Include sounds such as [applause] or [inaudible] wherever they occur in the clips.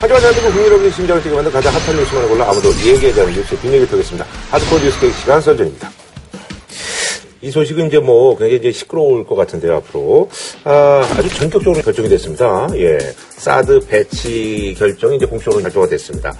하지만 대한민국 국민 여러분의 심장을 뛰게 만든 가장 핫한 뉴스만을 골라 아무도 얘기하지 않은 뉴스의 뒷얘기를 펴겠습니다. 하드코어 뉴스 계획 시간 설전입니다. 이 소식은 이제 뭐 굉장히 이제 시끄러울 것 같은데요, 앞으로. 아, 아주 전격적으로 결정이 됐습니다. 예. 사드 배치 결정이 이제 공식적으로 결정가 됐습니다.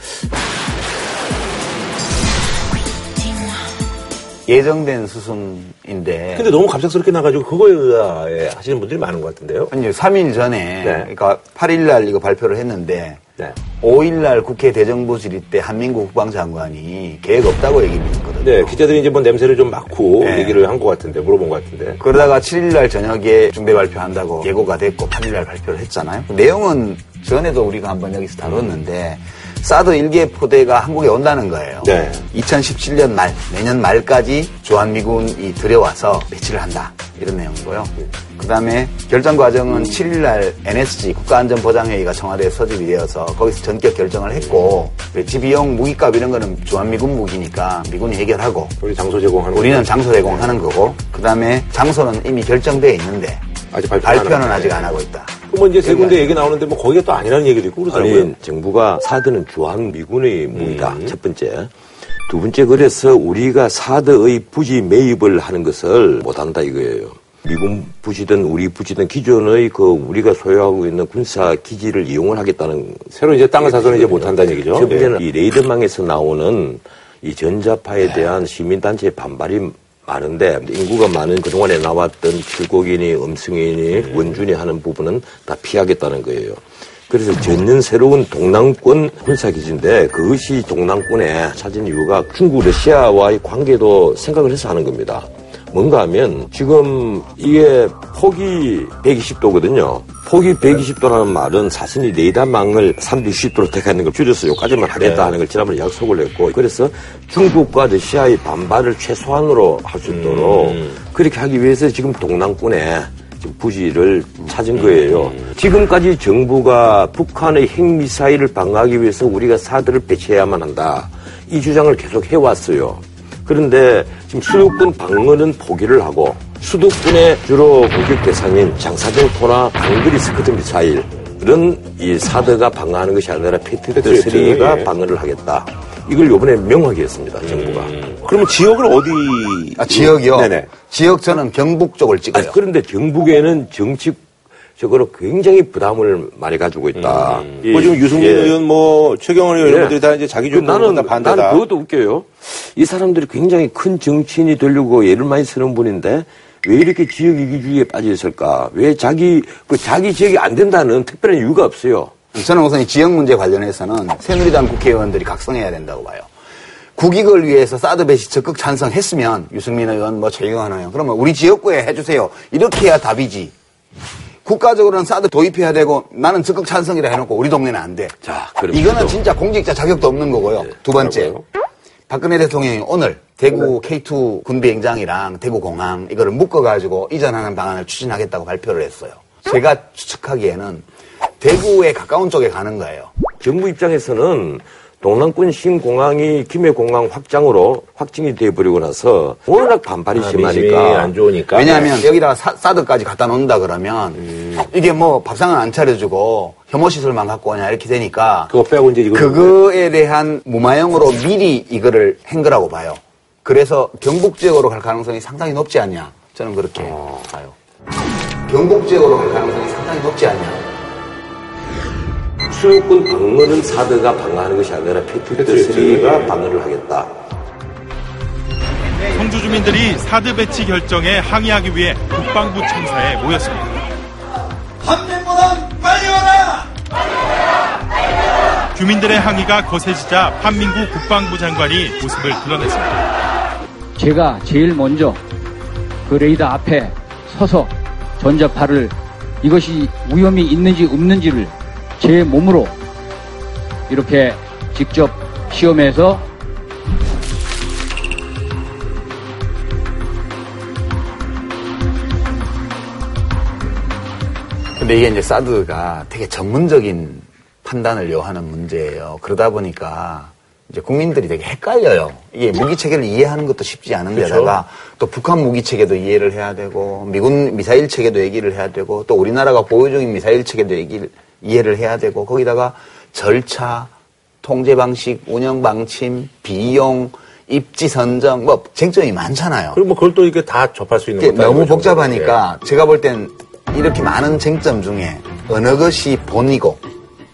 예정된 수순인데. 근데 너무 갑작스럽게 나가지고 그거에 의해 하시는 분들이 많은 것 같은데요. 아니 3일 전에, 네. 그러니까 8일 날 이거 발표를 했는데, 네. 5일 날 국회 대정부 질의 때 한민국 국방장관이 계획 없다고 얘기를 했거든요. 네, 기자들이 이제 뭐 냄새를 좀 맡고 네. 얘기를 한 것 같은데, 물어본 것 같은데. 그러다가 7일 날 저녁에 중대 발표한다고 예고가 됐고 8일 날 발표를 했잖아요. 내용은 전에도 우리가 한번 여기서 다뤘는데 사드 일개 포대가 한국에 온다는 거예요. 네. 2017년 말, 내년 말까지 주한미군이 들여와서 배치를 한다. 이런 내용이고요. 그 다음에 결정 과정은 7일 날 NSG 국가안전보장회의가 청와대에 서집이 되어서 거기서 전격 결정을 했고 배치 비용 무기값 이런 거는 주한미군 무기니까 미군이 해결하고 우리 장소 제공하는 우리는 장소 제공하는 거고 그 다음에 장소는 이미 결정돼 있는데 아직 발표는 안 발표는. 아직 안 하고 있다. 뭐 이제 세 군데 얘기 나오는데 뭐 거기가 또 아니라는 얘기도 있고 그러더라고요. 아니, 정부가 사드는 주한 미군의 무기다. 음. 첫 번째. 두 번째, 그래서 우리가 사드의 부지 매입을 하는 것을 못한다 이거예요. 미군 부지든 우리 부지든 기존의 그 우리가 소유하고 있는 군사 기지를 이용을 하겠다는 새로 이제 땅을 사서는 이제 못한다는 얘기죠. 첫 번째는 예. 이 레이더망에서 나오는 이 전자파에 대한 시민단체의 반발이 많은데 인구가 많은 그동안에 나왔던 칠곡이니 음승이니 원준이 하는 부분은 다 피하겠다는 거예요. 그래서 전년 새로운 동남권 군사 기지인데 그것이 동남권에 찾은 이유가 중국 러시아와의 관계도 생각을 해서 하는 겁니다. 뭔가 하면 지금 이게 폭이 120도거든요. 폭이 120도라는 말은 사실이 레이더망을 360도로 택하는 걸 줄여서 여기까지만 하겠다 하는 걸 지난번에 약속을 했고 그래서 중국과 러시아의 반발을 최소한으로 할 수 있도록 그렇게 하기 위해서 지금 동남권에 지금 부지를 찾은 거예요. 지금까지 정부가 북한의 핵미사일을 방어하기 위해서 우리가 사드를 배치해야만 한다. 이 주장을 계속 해왔어요. 그런데 지금 수도권 방어는 포기를 하고 수도권의 주로 공격 대상인 장사정포나 방거리 스커트 미사일은 이 사드가 방어하는 것이 아니라 패트리어트, 3가 예. 방어를 하겠다. 이걸 요번에 명확히 했습니다, 정부가. 그러면 지역을 어디? 아, 지역이요? 네네. 지역 저는 경북 쪽을 찍어요. 아니, 그런데 경북에는 정치 적으로 굉장히 부담을 많이 가지고 있다. 이- 뭐 지금 유승민 예. 의원, 뭐 최경원 의원 예. 이런 분들이 다 이제 자기 그 나는 다 반대다. 나는 그것도 웃겨요. 이 사람들이 굉장히 큰 정치인이 되려고 애를 많이 쓰는 분인데 왜 이렇게 지역 이기주의에 빠져 있을까? 왜 자기 그 자기 지역이 안 된다는 특별한 이유가 없어요. 저는 우선 이 지역 문제 관련해서는 새누리당 국회의원들이 각성해야 된다고 봐요. 국익을 위해서 사드 배치 적극 찬성했으면 유승민 의원, 뭐 최경환 의원 그러면 우리 지역구에 해주세요. 이렇게 해야 답이지. 국가적으로는 사드 도입해야 되고 나는 적극 찬성이라 해놓고 우리 동네는 안 돼. 자, 그럼 이거는 또- 진짜 공직자 자격도 없는 거고요. 두 번째. 그러고요. 박근혜 대통령이 오늘 대구 K2 군비행장이랑 대구 공항 이거를 묶어가지고 이전하는 방안을 추진하겠다고 발표를 했어요. 제가 추측하기에는 대구에 가까운 쪽에 가는 거예요. 정부 입장에서는 동남권 신공항이 김해공항 확장으로 확정이 돼버리고 나서 워낙 반발이 아, 심하니까 안 좋으니까. 왜냐하면 여기다가 사, 사드까지 갖다 놓는다 그러면 이게 뭐 밥상은 안 차려주고 혐오 시설만 갖고 오냐 이렇게 되니까 그거 빼고 이제 이거. 그거에 대한 무마용으로 미리 이거를 한 거라고 봐요. 그래서 경북 지역으로 갈 가능성이 상당히 높지 않냐. 저는 그렇게 봐요. 경북 지역으로 갈 가능성이 상당히 높지 않냐. 수도권 방어는 사드가 방어하는 것이 아니라 패트리어 패트리어트 3가 방어를 하겠다. 성주 주민들이 사드 배치 결정에 항의하기 위해 국방부 청사에 모였습니다. 한민보다 빨리 와라! 주민들의 항의가 거세지자 판민구 국방부 장관이 모습을 드러냈습니다. 제가 제일 먼저 그 레이더 앞에 서서 전자파를 이것이 위험이 있는지 없는지를 제 몸으로 이렇게 직접 시험해서 근데 이게 이제 사드가 되게 전문적인 판단을 요하는 문제예요. 그러다 보니까 이제 국민들이 되게 헷갈려요. 이게 무기 체계를 이해하는 것도 쉽지 않은 데다가 또 북한 무기 체계도 이해를 해야 되고 미군 미사일 체계도 얘기를 해야 되고 또 우리나라가 보유 중인 미사일 체계도 얘기를 이해를 해야 되고 거기다가 절차, 통제 방식, 운영 방침, 비용, 입지 선정 뭐 쟁점이 많잖아요. 그리고 뭐 그걸 또 이게 다 접할 수 있는 것도 너무 아니고 복잡하니까 제가 볼 땐 이렇게 많은 쟁점 중에 어느 것이 본이고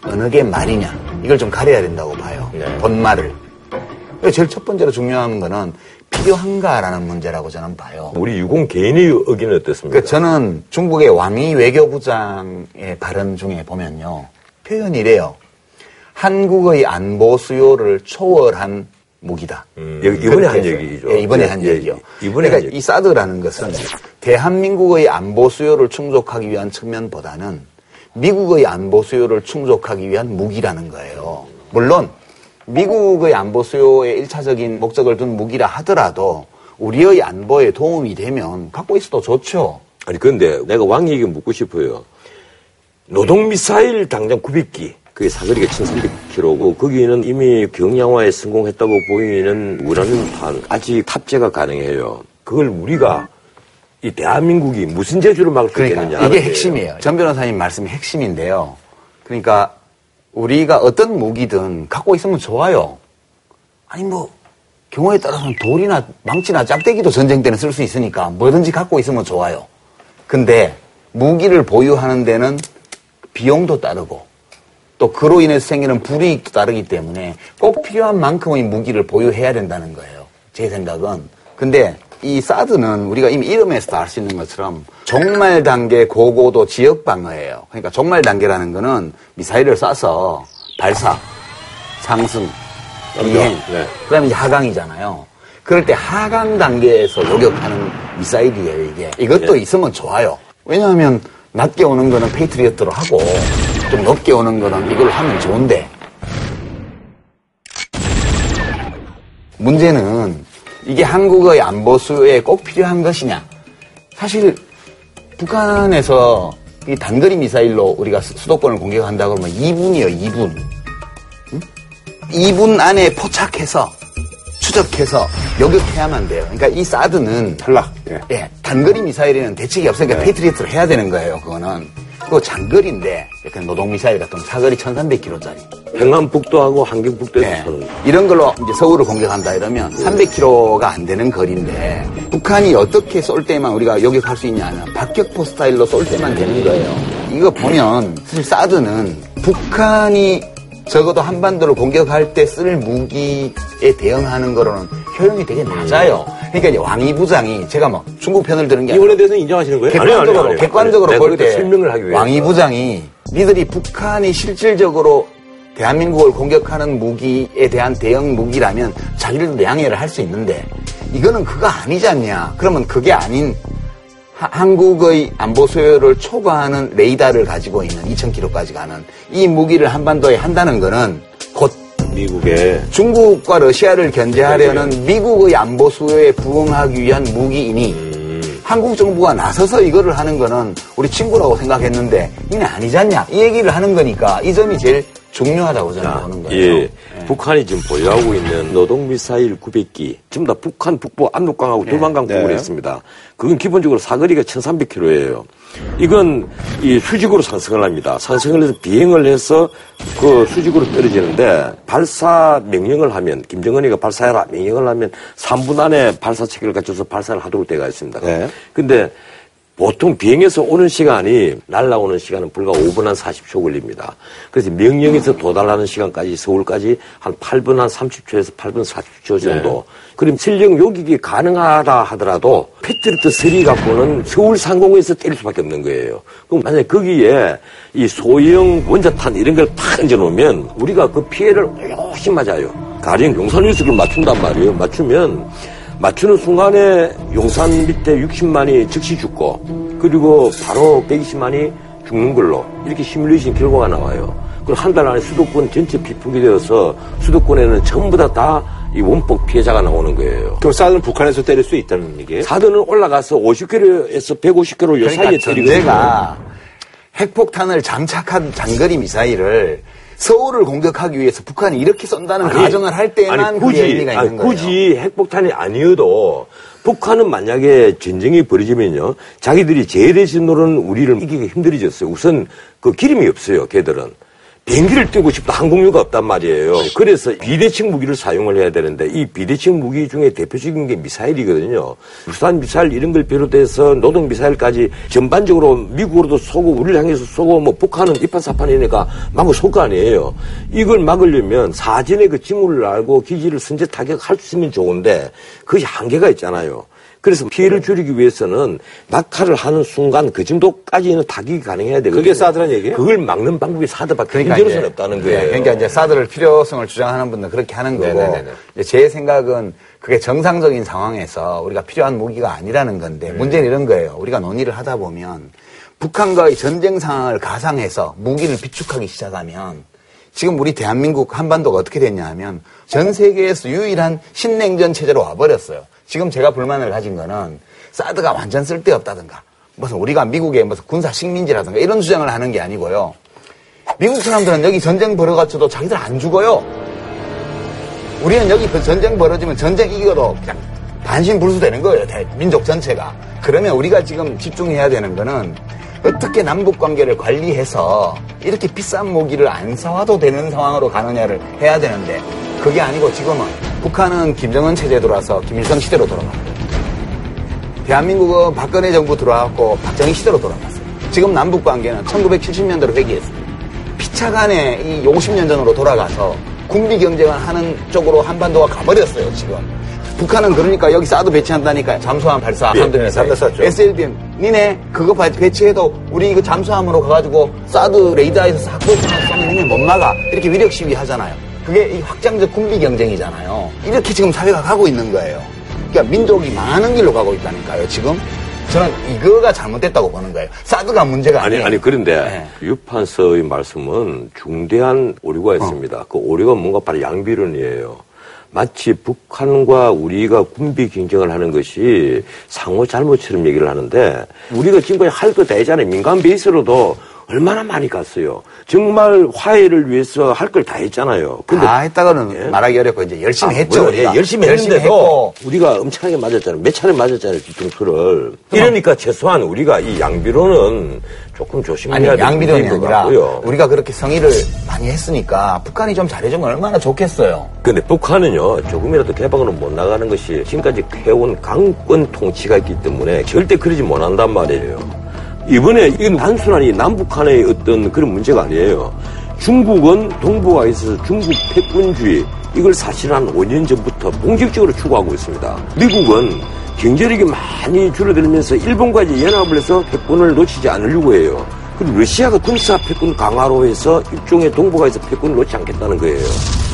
어느 게 말이냐 이걸 좀 가려야 된다고 봐요. 네. 본말을. 제일 첫 번째로 중요한 거는 필요한가라는 문제라고 저는 봐요. 우리 유공 개인의 의견은 어떻습니까? 그 저는 중국의 왕이 외교부장의 발언 중에 보면요. 표현이 이래요. 한국의 안보 수요를 초월한 무기다. 여기 이번에 한. 얘기죠. 예, 이번에 예, 한 예, 얘기요. 이번에 그러니까 한 얘기. 이 사드라는 것은 대한민국의 안보 수요를 충족하기 위한 측면보다는 미국의 안보 수요를 충족하기 위한 무기라는 거예요. 물론 미국의 안보 수요의 일차적인 목적을 둔 무기라 하더라도 우리의 안보에 도움이 되면 갖고 있어도 좋죠. 아니 그런데 내가 왕에게 묻고 싶어요. 노동 미사일 당장 900기. 그게 사거리가 1,300km고 거기는 이미 경량화에 성공했다고 보이는 우라늄탄 아직 탑재가 가능해요. 그걸 우리가 이 대한민국이 무슨 재주를 막을 수 그러니까 있겠느냐. 이게 핵심이에요. 전 변호사님 말씀이 핵심인데요. 그러니까 우리가 어떤 무기든 갖고 있으면 좋아요. 아니 뭐 경우에 따라서는 돌이나 망치나 짝대기도 전쟁 때는 쓸 수 있으니까 뭐든지 갖고 있으면 좋아요. 근데 무기를 보유하는 데는 비용도 따르고 또 그로 인해서 생기는 불이익도 따르기 때문에 꼭 필요한 만큼의 무기를 보유해야 된다는 거예요. 제 생각은. 근데 이 사드는 우리가 이미 이름에서도 알 수 있는 것처럼 종말 단계 고고도 지역 방어예요. 그러니까 종말 단계라는 거는 미사일을 쏴서 발사, 상승, 비행, 네. 그다음에 하강이잖아요. 그럴 때 하강 단계에서 요격하는 미사일이에요, 이게. 이것도 있으면 좋아요. 왜냐하면 낮게 오는 거는 페이트리어트로 하고 좀 높게 오는 거는 이걸 하면 좋은데 문제는 이게 한국의 안보 수요에 꼭 필요한 것이냐. 사실 북한에서 이 단거리 미사일로 우리가 수- 수도권을 공격한다 그러면 2분이에요, 2분. 2분 안에 포착해서 추적해서 요격해야만 돼요. 그러니까 이 사드는 탈락. 예. 예, 단거리 미사일에는 대책이 없으니까 페이트리어트를 해야 되는 거예요, 그거는. 그거 장거리인데, 약간 노동 미사일 같은 사거리 1300km짜리. 평안북도하고 함경북도에서 예. 서는 이런 걸로 이제 서울을 공격한다 이러면 300km가 안 되는 거리인데, 북한이 어떻게 쏠 때만 우리가 요격할 수 있냐면, 박격포 스타일로 쏠 때만 되는 거예요. 이거 보면, 사실 사드는 북한이 적어도 한반도를 공격할 때 쓸 무기에 대응하는 거로는 효용이 되게 낮아요. 그러니까 이제 왕이 부장이 제가 뭐 중국 편을 드는 게 아니라 이번에 대해서 인정하시는 거예요? 객관적으로 아니요, 아니요. 객관적으로 볼 때 설명을 하기 위해서. 왕이 부장이 니들이 북한이 실질적으로 대한민국을 공격하는 무기에 대한 대응 무기라면 자기들도 양해를 할 수 있는데 이거는 그거 아니지 않냐? 그러면 그게 아닌 하- 한국의 안보 수요를 초과하는 레이더를 가지고 있는 2,000km까지 가는 이 무기를 한반도에 한다는 거는 곧 미국의 중국과 러시아를 견제하려는 미국의 안보 수요에 부응하기 위한 무기이니 한국 정부가 나서서 이거를 하는 거는 우리 친구라고 생각했는데 이는 아니지 않냐? 이 얘기를 하는 거니까 이 점이 제일 중요하다고 저는 보는 거예요. 예. 북한이 지금 보유하고 있는 노동 미사일 900기, 전부 다 북한 북부 압록강하고 두만강 네. 부근에 있습니다. 그건 기본적으로 사거리가 1300km예요. 이건 이 수직으로 상승을 합니다. 상승을 해서 비행을 해서 그 수직으로 떨어지는데 발사 명령을 하면 김정은이가 발사해라 명령을 하면 3분 안에 발사 체계를 갖춰서 발사를 하도록 되어 있습니다. 네. 근데 보통 비행해서 오는 시간이 날라오는 시간은 불과 5분 한 40초 걸립니다. 그래서 명령에서 도달하는 시간까지 서울까지 한 8분 한 30초에서 8분 40초 정도. 그럼 실령 요격이 가능하다 하더라도 패트리트 3 갖고는 서울 상공에서 때릴 수밖에 없는 거예요. 그럼 만약에 거기에 이 소형 원자탄 이런 걸탁 얹어 놓으면 우리가 그 피해를 훨씬 맞아요. 가령 용산유석을 맞춘단 말이에요. 맞추면 맞추는 순간에 용산 밑에 60만이 즉시 죽고 그리고 바로 120만이 죽는 걸로 이렇게 시뮬레이션 결과가 나와요. 그리고 한 달 안에 수도권 전체 비폭이 되어서 수도권에는 전부 다 다 이 원폭 피해자가 나오는 거예요. 그럼 사드는 북한에서 때릴 수 있다는 얘기예요? 사드는 올라가서 50km에서 150km 요 그러니까 사이에 때리거든요. 전제가 핵폭탄을 장착한 장거리 미사일을 서울을 공격하기 위해서 북한이 이렇게 쏜다는 아니, 가정을 할 때만 아니, 그게 의미가 있는 아니, 거예요. 굳이 핵폭탄이 아니어도 북한은 만약에 전쟁이 벌어지면요 자기들이 제대신으로는 우리를 이기기 힘들어졌어요. 우선 그 기름이 없어요. 걔들은 비행기를 띄고 싶다 항공유가 없단 말이에요. 그래서 비대칭 무기를 사용을 해야 되는데 이 비대칭 무기 중에 대표적인 게 미사일이거든요. 부산 미사일 이런 걸 비롯해서 노동 미사일까지 전반적으로 미국으로도 쏘고 우리를 향해서 쏘고 뭐 북한은 이판사판이니까 막고 쏠거 아니에요. 이걸 막으려면 사전에 그 징후를 알고 기지를 선제 타격할 수 있으면 좋은데 그것이 한계가 있잖아요. 그래서 피해를 줄이기 위해서는 낙하를 하는 순간 그 정도까지는 타격이 가능해야 되거든요. 그게 사드란 얘기예요? 그걸 막는 방법이 사드밖에 그러니까 현재로서는 없다는 네, 거예요. 그러니까 이제 사드를 필요성을 주장하는 분들은 그렇게 하는 거고 네네네네. 이제 제 생각은 그게 정상적인 상황에서 우리가 필요한 무기가 아니라는 건데 네. 문제는 이런 거예요. 우리가 논의를 하다 보면 북한과의 전쟁 상황을 가상해서 무기를 비축하기 시작하면 지금 우리 대한민국 한반도가 어떻게 됐냐 하면 전 세계에서 유일한 신냉전 체제로 와버렸어요. 지금 제가 불만을 가진 거는 사드가 완전 쓸데없다든가 무슨 우리가 미국의 무슨 군사 식민지라든가 이런 주장을 하는 게 아니고요. 미국 사람들은 여기 전쟁 벌어가지고도 자기들 안 죽어요. 우리는 여기 그 전쟁 벌어지면 전쟁 이겨도 그냥 반신불수되는 거예요. 대- 민족 전체가. 그러면 우리가 지금 집중해야 되는 거는 어떻게 남북 관계를 관리해서 이렇게 비싼 무기를 안 사와도 되는 상황으로 가느냐를 해야 되는데 그게 아니고 지금은 북한은 김정은 체제 돌아서 김일성 시대로 돌아갔고 대한민국은 박근혜 정부 들어왔고 박정희 시대로 돌아갔어요. 지금 남북 관계는 1970년대로 회귀했어요. 피차간에 이 50년 전으로 돌아가서 군비 경쟁을 하는 쪽으로 한반도가 가버렸어요, 지금. 북한은 그러니까 여기 사드 배치한다니까 잠수함 발사 예, 함대 네, 미사일. 삼대 쐈죠. SLBM 니네 그거 바- 배치해도 우리 이거 잠수함으로 가가지고 사드 레이더에서 싹보수만 쏘면 니네 못 막아 이렇게 위력 시위 하잖아요. 그게 이 확장적 군비 경쟁이잖아요. 이렇게 지금 사회가 가고 있는 거예요. 그러니까 민족이 망하는 길로 가고 있다니까요. 지금 저는 이거가 잘못됐다고 보는 거예요. 사드가 문제가 아니, 아니에요. 아니, 그런데 네. 유판서의 말씀은 중대한 오류가 있습니다. 그 오류가 뭔가 바로 양비론이에요. 마치 북한과 우리가 군비 경쟁을 하는 것이 상호 잘못처럼 얘기를 하는데 우리가 지금까지 할거다 했잖아요. 민간 베이스로도 얼마나 많이 갔어요. 정말 화해를 위해서 할 걸 다 했잖아요. 근데 다 했다고는 예? 말하기 어렵고 이제 열심히 아, 했죠. 물론, 예, 우리가. 열심히 했는데도 우리가 엄청나게 맞았잖아요. 몇 차례 맞았잖아요, 뒤통수를. 이러니까 최소한 우리가 이 양비로는 조금 아니 조심해야 될 양비론이 아니라 같고요. 우리가 그렇게 성의를 많이 했으니까 북한이 좀 잘해주면 얼마나 좋겠어요. 근데 북한은요, 조금이라도 개방으로 못 나가는 것이 지금까지 해온 강권 통치가 있기 때문에 절대 그러지 못한단 말이에요. 이번에 이건 단순하니 남북한의 어떤 그런 문제가 아니에요. 중국은 동북아에 있어서 중국 패권주의, 이걸 사실 한 5년 전부터 공식적으로 추구하고 있습니다. 미국은 경제력이 많이 줄어들면서 이제 연합을 해서 패권을 놓치지 않으려고 해요. 그리고 러시아가 군사 패권 강화로 해서 일종의 동북아에서 패권을 놓지 않겠다는 거예요.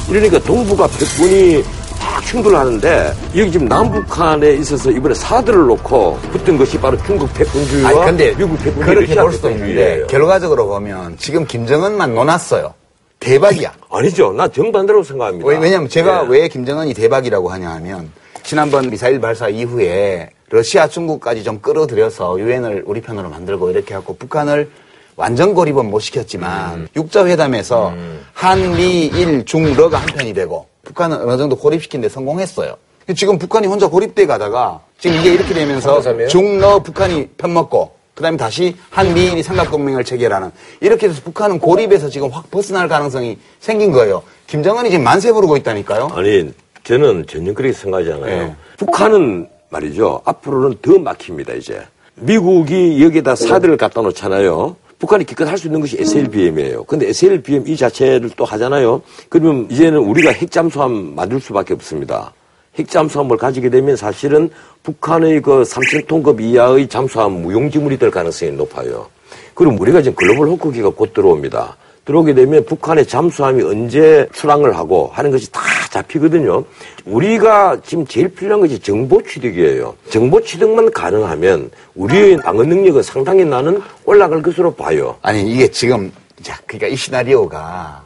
이러니까 동북아 패권이 막 충돌하는데 여기 지금 남북한에 있어서 이번에 사드를 놓고 붙은 것이 바로 중국 패권주의와 아니 근데 미국 패권주의, 그렇게 볼 수도 있는데. 결과적으로 보면 지금 김정은만 논았어요. 대박이야. 아니죠. 나 정반대로 생각합니다. 왜- 왜냐면 제가 예. 왜 김정은이 대박이라고 하냐 하면 지난번 미사일 발사 이후에 러시아, 중국까지 좀 끌어들여서 유엔을 우리 편으로 만들고 이렇게 하고 북한을 완전 고립은 못 시켰지만 음. 육자회담에서 한, 미, 일, 중, 러가 한 편이 되고 북한은 어느 정도 고립시키는데 성공했어요. 지금 북한이 혼자 고립돼 가다가 지금 이게 이렇게 되면서 삼, 삼이에요? 중, 러, 북한이 편먹고 그다음에 다시 한 미일이 삼각동맹을 체결하는 이렇게 해서 북한은 고립에서 지금 확 벗어날 가능성이 생긴 거예요. 김정은이 지금 만세 부르고 있다니까요. 아니, 저는 전혀 그렇게 생각하지 않아요. 네. 북한은 말이죠. 앞으로는 더 막힙니다, 이제. 미국이 여기에다 사드를 갖다 놓잖아요. 북한이 기껏 할 수 있는 것이 SLBM이에요. 근데 SLBM 이 자체를 또 하잖아요. 그러면 이제는 우리가 핵잠수함 만들 수밖에 없습니다. 핵잠수함을 가지게 되면 사실은 북한의 그 3,000톤급 이하의 잠수함 무용지물이 될 가능성이 높아요. 그럼 우리가 지금 글로벌 호크기가 곧 들어옵니다. 들어오게 되면 북한의 잠수함이 언제 출항을 하고 하는 것이 다 잡히거든요. 우리가 지금 제일 필요한 것이 정보 취득이에요. 정보 취득만 가능하면 우리의 방어 능력은 상당히 나는 올라갈 것으로 봐요. 아니 이게 지금 자 그러니까 이 시나리오가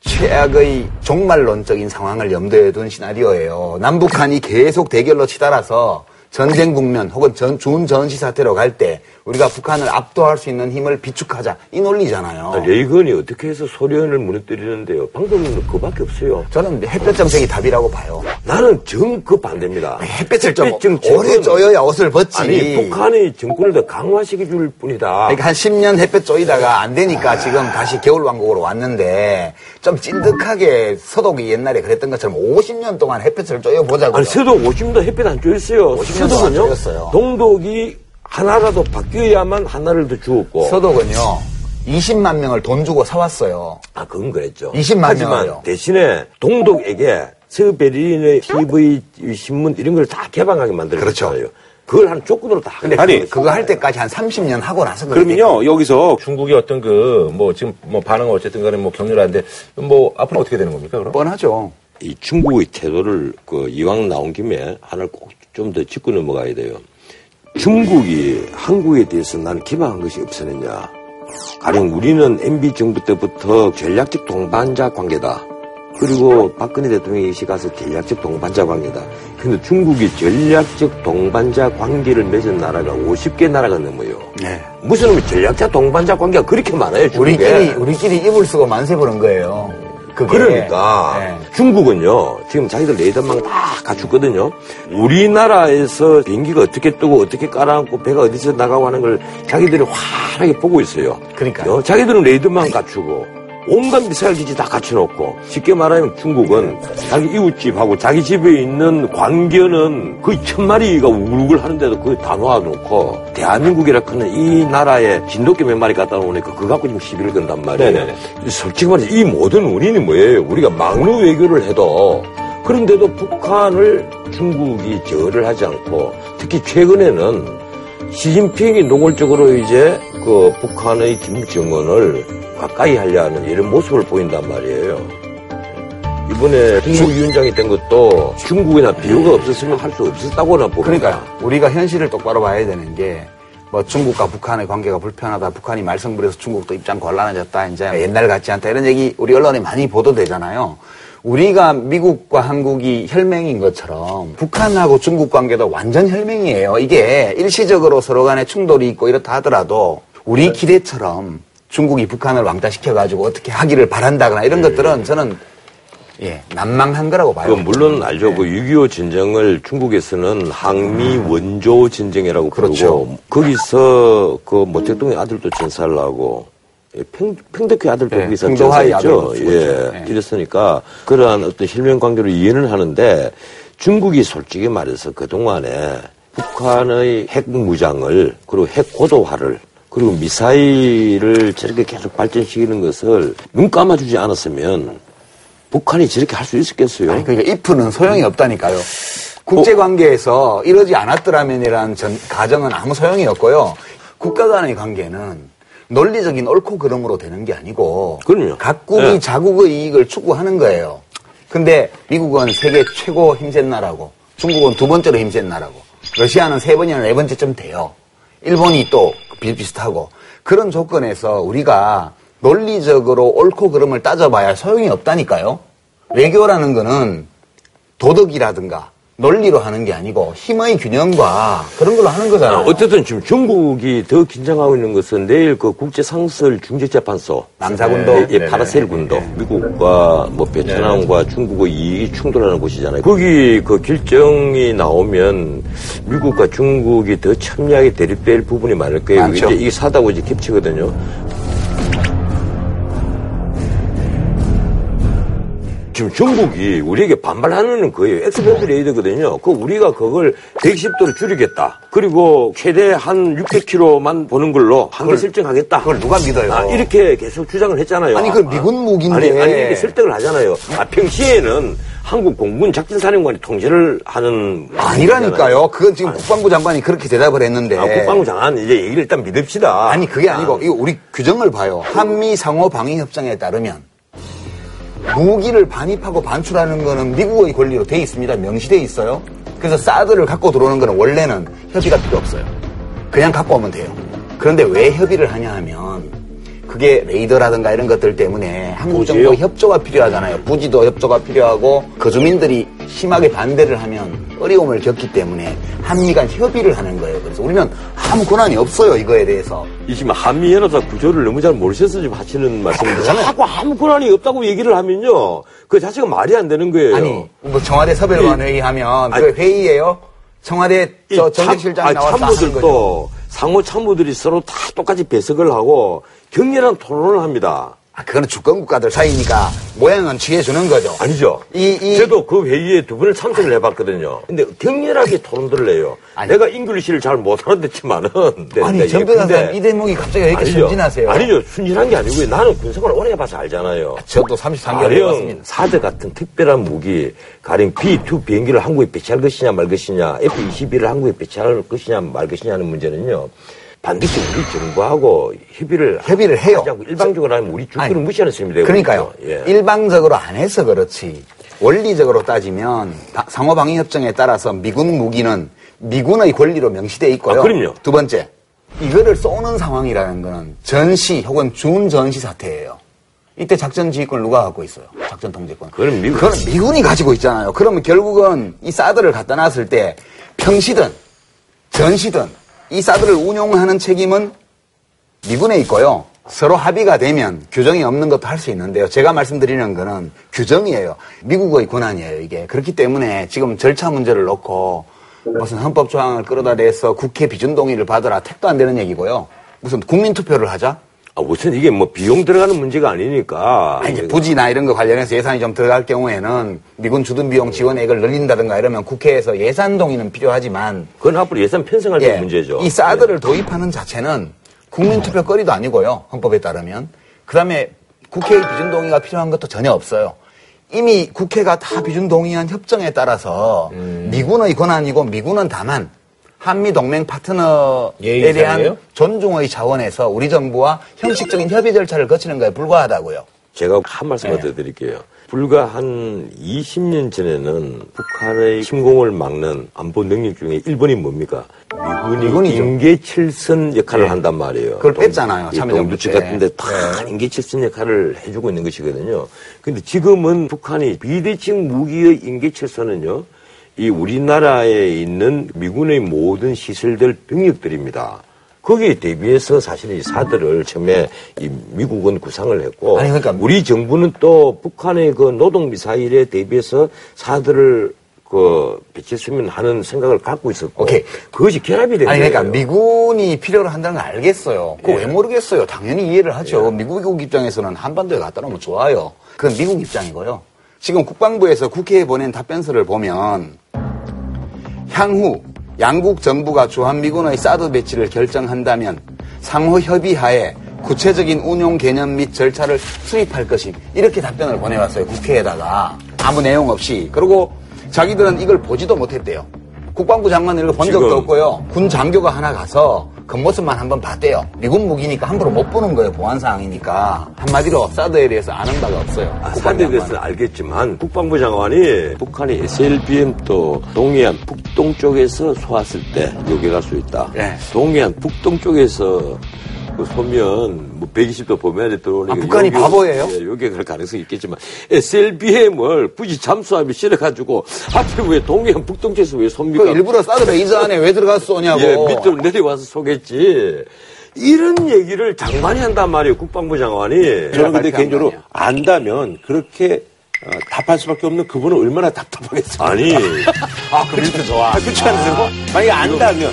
최악의 종말론적인 상황을 염두에 둔 시나리오예요. 남북한이 계속 대결로 치달아서 전쟁 국면 혹은 전, 준 전시 사태로 갈 때 우리가 북한을 압도할 수 있는 힘을 비축하자 이 논리잖아요. 아, 레이건이 어떻게 해서 소련을 무너뜨리는데요? 방법은 그밖에 없어요. 저는 햇볕 정책이 답이라고 봐요. 나는 정그 반대입니다. 햇볕을 좀 햇볕 정책은 오래 쪄야 옷을 벗지. 아니 북한이 정권을 더 강화시켜 줄 뿐이다. 그러니까 한 10년 햇볕 쪄이다가 안 되니까 지금 다시 겨울 왕국으로 왔는데 좀 찐득하게 서독이 옛날에 그랬던 것처럼 50년 동안 햇볕을 쪄여 보자고요. 아니 서독 50도 햇빛 안 쬐었어요. 50년 동안. 쪄였어요. 동독이 하나라도 바뀌어야만 하나를 더 주었고. 서독은요 20만 명을 돈 주고 사왔어요. 아 그건 그랬죠. 20만 하지만 명을요. 대신에 동독에게 서베린의 TV 신문 이런 걸 다 개방하게 만들었잖아요. 그렇죠. 그걸 한 조건으로 다. 근데 아니, 그, 그거 할 때까지 한 30년 하고 나서 그러면요, 여기서 중국의 어떤 그, 뭐, 지금 뭐 반응은 어쨌든 간에 뭐 격렬한데, 뭐, 앞으로 어떻게 되는 겁니까, 그럼? 뻔하죠. 이 중국의 태도를 그 이왕 나온 김에 하나를 꼭 좀 더 짚고 넘어가야 돼요. 중국이 한국에 대해서 나는 기방한 것이 없었느냐. 가령 우리는 MB 정부 때부터 전략적 동반자 관계다. 그리고 박근혜 대통령이 시 가서 전략적 동반자 관계다. 근데 중국이 전략적 동반자 관계를 맺은 나라가 50개 나라가 넘어요. 네. 무슨 전략적 동반자 관계가 그렇게 많아요, 중국에. 우리끼리 우리끼리 입을 쓰고 만세 부는 거예요. 그게. 그러니까 네. 중국은요 지금 자기들 레이더망 다 갖췄거든요. 우리나라에서 비행기가 어떻게 뜨고 어떻게 깔아앉고 배가 어디서 나가고 하는 걸 자기들이 환하게 보고 있어요. 그러니까요. 어, 자기들은 레이더망 갖추고 온갖 미사일 기지 다 갖춰놓고 쉽게 말하면 중국은 자기 이웃집하고 자기 집에 있는 광견은 거의 천 마리가 우글우글 하는데도 거의 다 놓아놓고 대한민국이라 크는 이 나라에 진돗개 몇 마리 갖다 놓으니까 그거 갖고 지금 시비를 건단 말이에요. 네네네. 솔직히 말해서 이 모든 원인이 뭐예요? 우리가 막루 외교를 해도 그런데도 북한을 중국이 저를 하지 않고 특히 최근에는 시진핑이 노골적으로 이제 그 북한의 김정은을 가까이 하려는 이런 모습을 보인단 말이에요. 이번에 국무위원장이 된 것도 중국이나 비호가 없었으면 할 수 없었다고나 봅니다. 그러니까 우리가 현실을 똑바로 봐야 되는 게 뭐 중국과 북한의 관계가 불편하다, 북한이 말썽부려서 중국도 입장 곤란해졌다, 이제 옛날 같지 않다 이런 얘기 우리 언론에 많이 보도되잖아요. 우리가 미국과 한국이 혈맹인 것처럼 북한하고 중국 관계도 완전 혈맹이에요. 이게 일시적으로 서로 간에 충돌이 있고 이렇다 하더라도 우리 기대처럼 중국이 북한을 왕따시켜가지고 어떻게 하기를 바란다거나 이런 것들은 저는 예, 난망한 거라고 봐요. 그 물론 알죠. 그6.25 전쟁을 중국에서는 항미 원조 전쟁이라고 부르고 그렇죠. 거기서 그 모택동의 아들도 전사를 하고 예, 평, 평덕회 아들도 네, 거기서 전사했죠. 예. 네. 이랬으니까 그러한 어떤 실명 관계로 이해는 하는데 중국이 솔직히 말해서 그동안에 북한의 핵 무장을 그리고 핵 고도화를 그리고 미사일을 저렇게 계속 발전시키는 것을 눈 감아주지 않았으면 북한이 저렇게 할 수 있었겠어요? 아니, 그러니까 if는 소용이 없다니까요. 국제 관계에서 이러지 않았더라면이라는 전, 가정은 아무 소용이 없고요. 국가 간의 관계는 논리적인 옳고 그름으로 되는 게 아니고 그럼요. 각국이 네. 자국의 이익을 추구하는 거예요. 근데 미국은 세계 최고 힘센 나라고 중국은 두 번째로 힘센 나라고 러시아는 세 번이나 네 번째쯤 돼요. 일본이 또 비슷비슷하고 그런 조건에서 우리가 논리적으로 옳고 그름을 따져봐야 소용이 없다니까요. 외교라는 거는 도덕이라든가 논리로 하는 게 아니고 힘의 균형과 그런 걸로 하는 거잖아요. 아, 어쨌든 지금 중국이 더 긴장하고 있는 것은 내일 그 국제상설 중재재판소 남사군도. 예, 예, 네네. 파라셀 군도 미국과 뭐 베트남과 중국의 이익이 충돌하는 곳이잖아요. 거기 그 결정이 나오면 미국과 중국이 더 첨예하게 대립될 부분이 많을 거예요. 많죠. 이제 이게 사다고 이제 겹치거든요. 지금 중국이 우리에게 반발하는 거예요. 엑스밴드 레이더거든요. 그 우리가 그걸 110도로 줄이겠다. 그리고 최대 한 600km만 보는 걸로 한계 설정하겠다. 그걸 누가 믿어요? 아, 이렇게 계속 주장을 했잖아요. 아니, 그건 미군 무기인데. 아니, 아니, 이렇게 설득을 하잖아요. 아, 평시에는 한국 공군 작전사령관이 통제를 하는. 아니라니까요. 그건 지금 국방부 장관이 그렇게 대답을 했는데. 아, 국방부 장관 이제 얘기를 일단 믿읍시다. 아니 그게 아니고 이거 우리 규정을 봐요. 한미 상호 방위 협정에 따르면 무기를 반입하고 반출하는 거는 미국의 권리로 돼 있습니다. 명시돼 있어요. 그래서 사드를 갖고 들어오는 거는 원래는 협의가 필요 없어요. 그냥 갖고 오면 돼요. 그런데 왜 협의를 하냐 하면 그게 레이더라든가 이런 것들 때문에 한국? 정부 협조가 필요하잖아요. 부지도 협조가 필요하고 거주민들이 심하게 반대를 하면 어려움을 겪기 때문에 한미 간 협의를 하는 거예요. 그래서 우리는 아무 권한이 없어요. 이거에 대해서. 이 지금 한미 연합사 구조를 너무 잘 모르셔서 지금 하시는 말씀인데 자꾸 아무 권한이 없다고 얘기를 하면요. 그 자체가 말이 안 되는 거예요. 아니 뭐 청와대 서별관 이- 회의하면 아니, 그 회의예요. 청와대 이저 아니, 나와서 하는 거죠. 참모들도 상호 참모들이 서로 다 똑같이 배석을 하고 격렬한 토론을 합니다. 아, 그거는 주권 국가들 사이니까 모양은 취해주는 거죠. 아니죠. 이- 이- 저도 그 회의에 두 번을 참석을 해봤거든요. 근데 격렬하게 토론들을 해요. 아니. 내가 English를 잘 못하는데지만은. 아니 정 변호사님 이 대목이 갑자기 왜 이렇게 순진하세요? 아니죠. 순진한 게 아니고요. 나는 군생활 오래 해봐서 알잖아요. 저도 33개월 가령 해봤습니다. 사드 같은 특별한 무기, 가령 B-2 비행기를 한국에 배치할 것이냐 말 것이냐, F-22를 한국에 배치할 것이냐 말 것이냐 하는 문제는요. 반드시 우리 정부하고 협의를 협의를 해요. 하지 않고 일방적으로 하면 우리 주권을 무시하는 셈이 되거든요. 그러니까요. 예. 일방적으로 안 해서 그렇지. 원리적으로 따지면 바- 상호방위 협정에 따라서 미군 무기는 미군의 권리로 명시돼 있고요. 아, 그럼요. 두 번째, 이거를 쏘는 상황이라는 거는 전시 혹은 준전시 사태예요. 이때 작전 지휘권을 누가 갖고 있어요? 작전 통제권. 그건 미국. 그건 미군이 가지고 있잖아요. 그러면 결국은 이 사드를 갖다 놨을 때 평시든 전시든 이 사드를 운용하는 책임은 미군에 있고요. 서로 합의가 되면 규정이 없는 것도 할 수 있는데요. 제가 말씀드리는 거는 규정이에요. 미국의 권한이에요, 이게. 그렇기 때문에 지금 절차 문제를 놓고 무슨 헌법 조항을 끌어다 대서 국회 비준 동의를 받으라 택도 안 되는 얘기고요. 무슨 국민 투표를 하자? 아, 우선 이게 뭐 비용 들어가는 문제가 아니니까. 아니, 이제 부지나 이런 거 관련해서 예산이 좀 들어갈 경우에는 미군 주둔 비용 지원액을 늘린다든가 이러면 국회에서 예산 동의는 필요하지만 그건 앞으로 예산 편성할 때 예, 문제죠. 이 사드를 도입하는 자체는 국민 투표 거리도 아니고요. 헌법에 따르면. 그다음에 국회의 비준 동의가 필요한 것도 전혀 없어요. 이미 국회가 다 비준 동의한 협정에 따라서 음. 미군의 권한이고 미군은 다만 한미 동맹 파트너에 예의상이에요? 대한 존중의 차원에서 우리 정부와 형식적인 협의 절차를 거치는 거에 불과하다고요. 제가 한 말씀만 네. 더 드릴게요. 불과 한 20년 전에는 북한의 침공을 막는 안보 능력 중에 1번이 뭡니까? 미군이 미군이죠. 인계칠선 역할을 한단 말이에요. 그걸 동- 뺐잖아요, 이 참여정부 동두치 때. 같은데 다 인계칠선 역할을 해주고 있는 것이거든요. 근데 지금은 북한이 비대칭 무기의 인계칠선은요, 이 우리나라에 있는 미군의 모든 시설들 병력들입니다. 거기에 대비해서 사실은 이 사들을 처음에 이 미국은 구상을 했고 아니, 그러니까 우리 정부는 또 북한의 그 노동 미사일에 대비해서 사들을 그 배치했으면 하는 생각을 갖고 있었고 오케이. 그것이 결합이 된 아니 거예요. 그러니까 미군이 필요로 한다는 걸 알겠어요. 그거 예. 왜 모르겠어요. 당연히 이해를 하죠. 미국 입장에서는 한반도에 갖다 놓으면 좋아요. 그건 미국 입장이고요. 지금 국방부에서 국회에 보낸 답변서를 보면 향후 양국 정부가 주한미군의 사드 배치를 결정한다면 상호 협의하에 구체적인 운용 개념 및 절차를 수립할 것임. 이렇게 답변을 보내왔어요. 국회에다가. 아무 내용 없이. 그리고 자기들은 이걸 보지도 못했대요. 국방부 이걸 본 적도 없고요. 군 장교가 하나 가서 겉모습만 한번 봤대요. 미군 무기니까 함부로 못 보는 거예요. 보안 사항이니까. 한마디로 사드에 대해서 아는 바가 없어요. 아, 사드에 대해서는 장관은. 알겠지만 국방부 장관이 북한이 SLBM 또 동해안 북동 쪽에서 쏘았을 때 여기 갈 수 있다. 예. 동해안 북동 쪽에서 그 소면 뭐 120도 보면에 들어오는 아, 게 북한이 여기- 바보예요? 예, 여기에 그럴 가능성이 있겠지만 SLBM을 굳이 잠수함에 실어가지고 하필 왜 동해안 북동쪽에서 왜 쏩니까? 그 일부러 사드 레이저 안에 왜 들어가서 쏘냐고. 예, 밑으로 내려와서 쏘겠지. 이런 얘기를 장관이 한단 말이에요, 국방부 장관이. 저는 근데 개인적으로 아니야. 안다면 그렇게 어, 답할 수밖에 없는 그분은 얼마나 답답하겠어요. 아니, [laughs] 아, 그 밀크 좋아. 아, 그렇지 않으세요? 만약에 안다면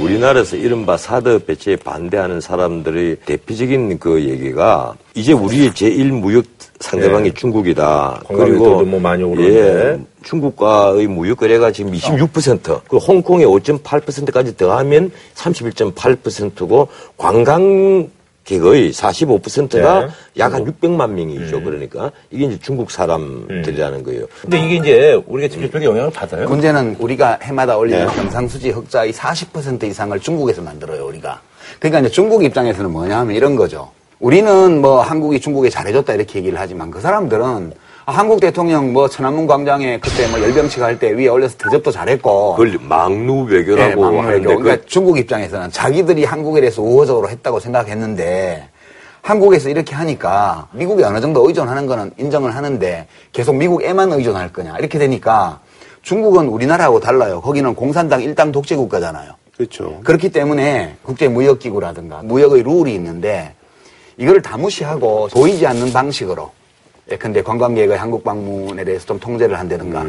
우리나라에서 이른바 사드 배치에 반대하는 사람들의 대표적인 그 얘기가 이제 우리의 제1무역 상대방이 네. 중국이다. 관광객들도 뭐 많이 오는데. 예, 중국과의 무역 거래가 지금 26%, 그 홍콩의 5.8%까지 더하면 31.8%고 관광 객의 45%가 네. 약한 600만 명이죠. 그러니까 이게 이제 중국 사람들이라는 거예요. 근데 이게 이제 우리가 직접적인 영향을 받아요. 문제는 우리가 해마다 올리는 네. 경상수지 흑자의 40% 이상을 중국에서 만들어요, 우리가. 그러니까 이제 중국 입장에서는 뭐냐 하면 이런 거죠. 우리는 뭐 한국이 중국에 잘해줬다 이렇게 얘기를 하지만 그 사람들은 아, 한국 대통령 뭐 천안문 광장에 그때 뭐 열병치가 할때 위에 올려서 대접도 잘했고. 그걸 막루 네, 외교라고 막말로. 하는데 그러니까 그 중국 입장에서는 자기들이 한국에 대해서 우호적으로 했다고 생각했는데 한국에서 이렇게 하니까 미국이 어느 정도 의존하는 거는 인정을 하는데 계속 미국에만 의존할 거냐 이렇게 되니까 중국은 우리나라하고 달라요. 거기는 공산당 일당 독재 국가잖아요. 그렇죠. 그렇기 때문에 국제 무역 기구라든가 무역의 룰이 있는데 이거를 다 무시하고 보이지 않는 방식으로 예컨대 관광객의 한국 방문에 대해서 좀 통제를 한다든가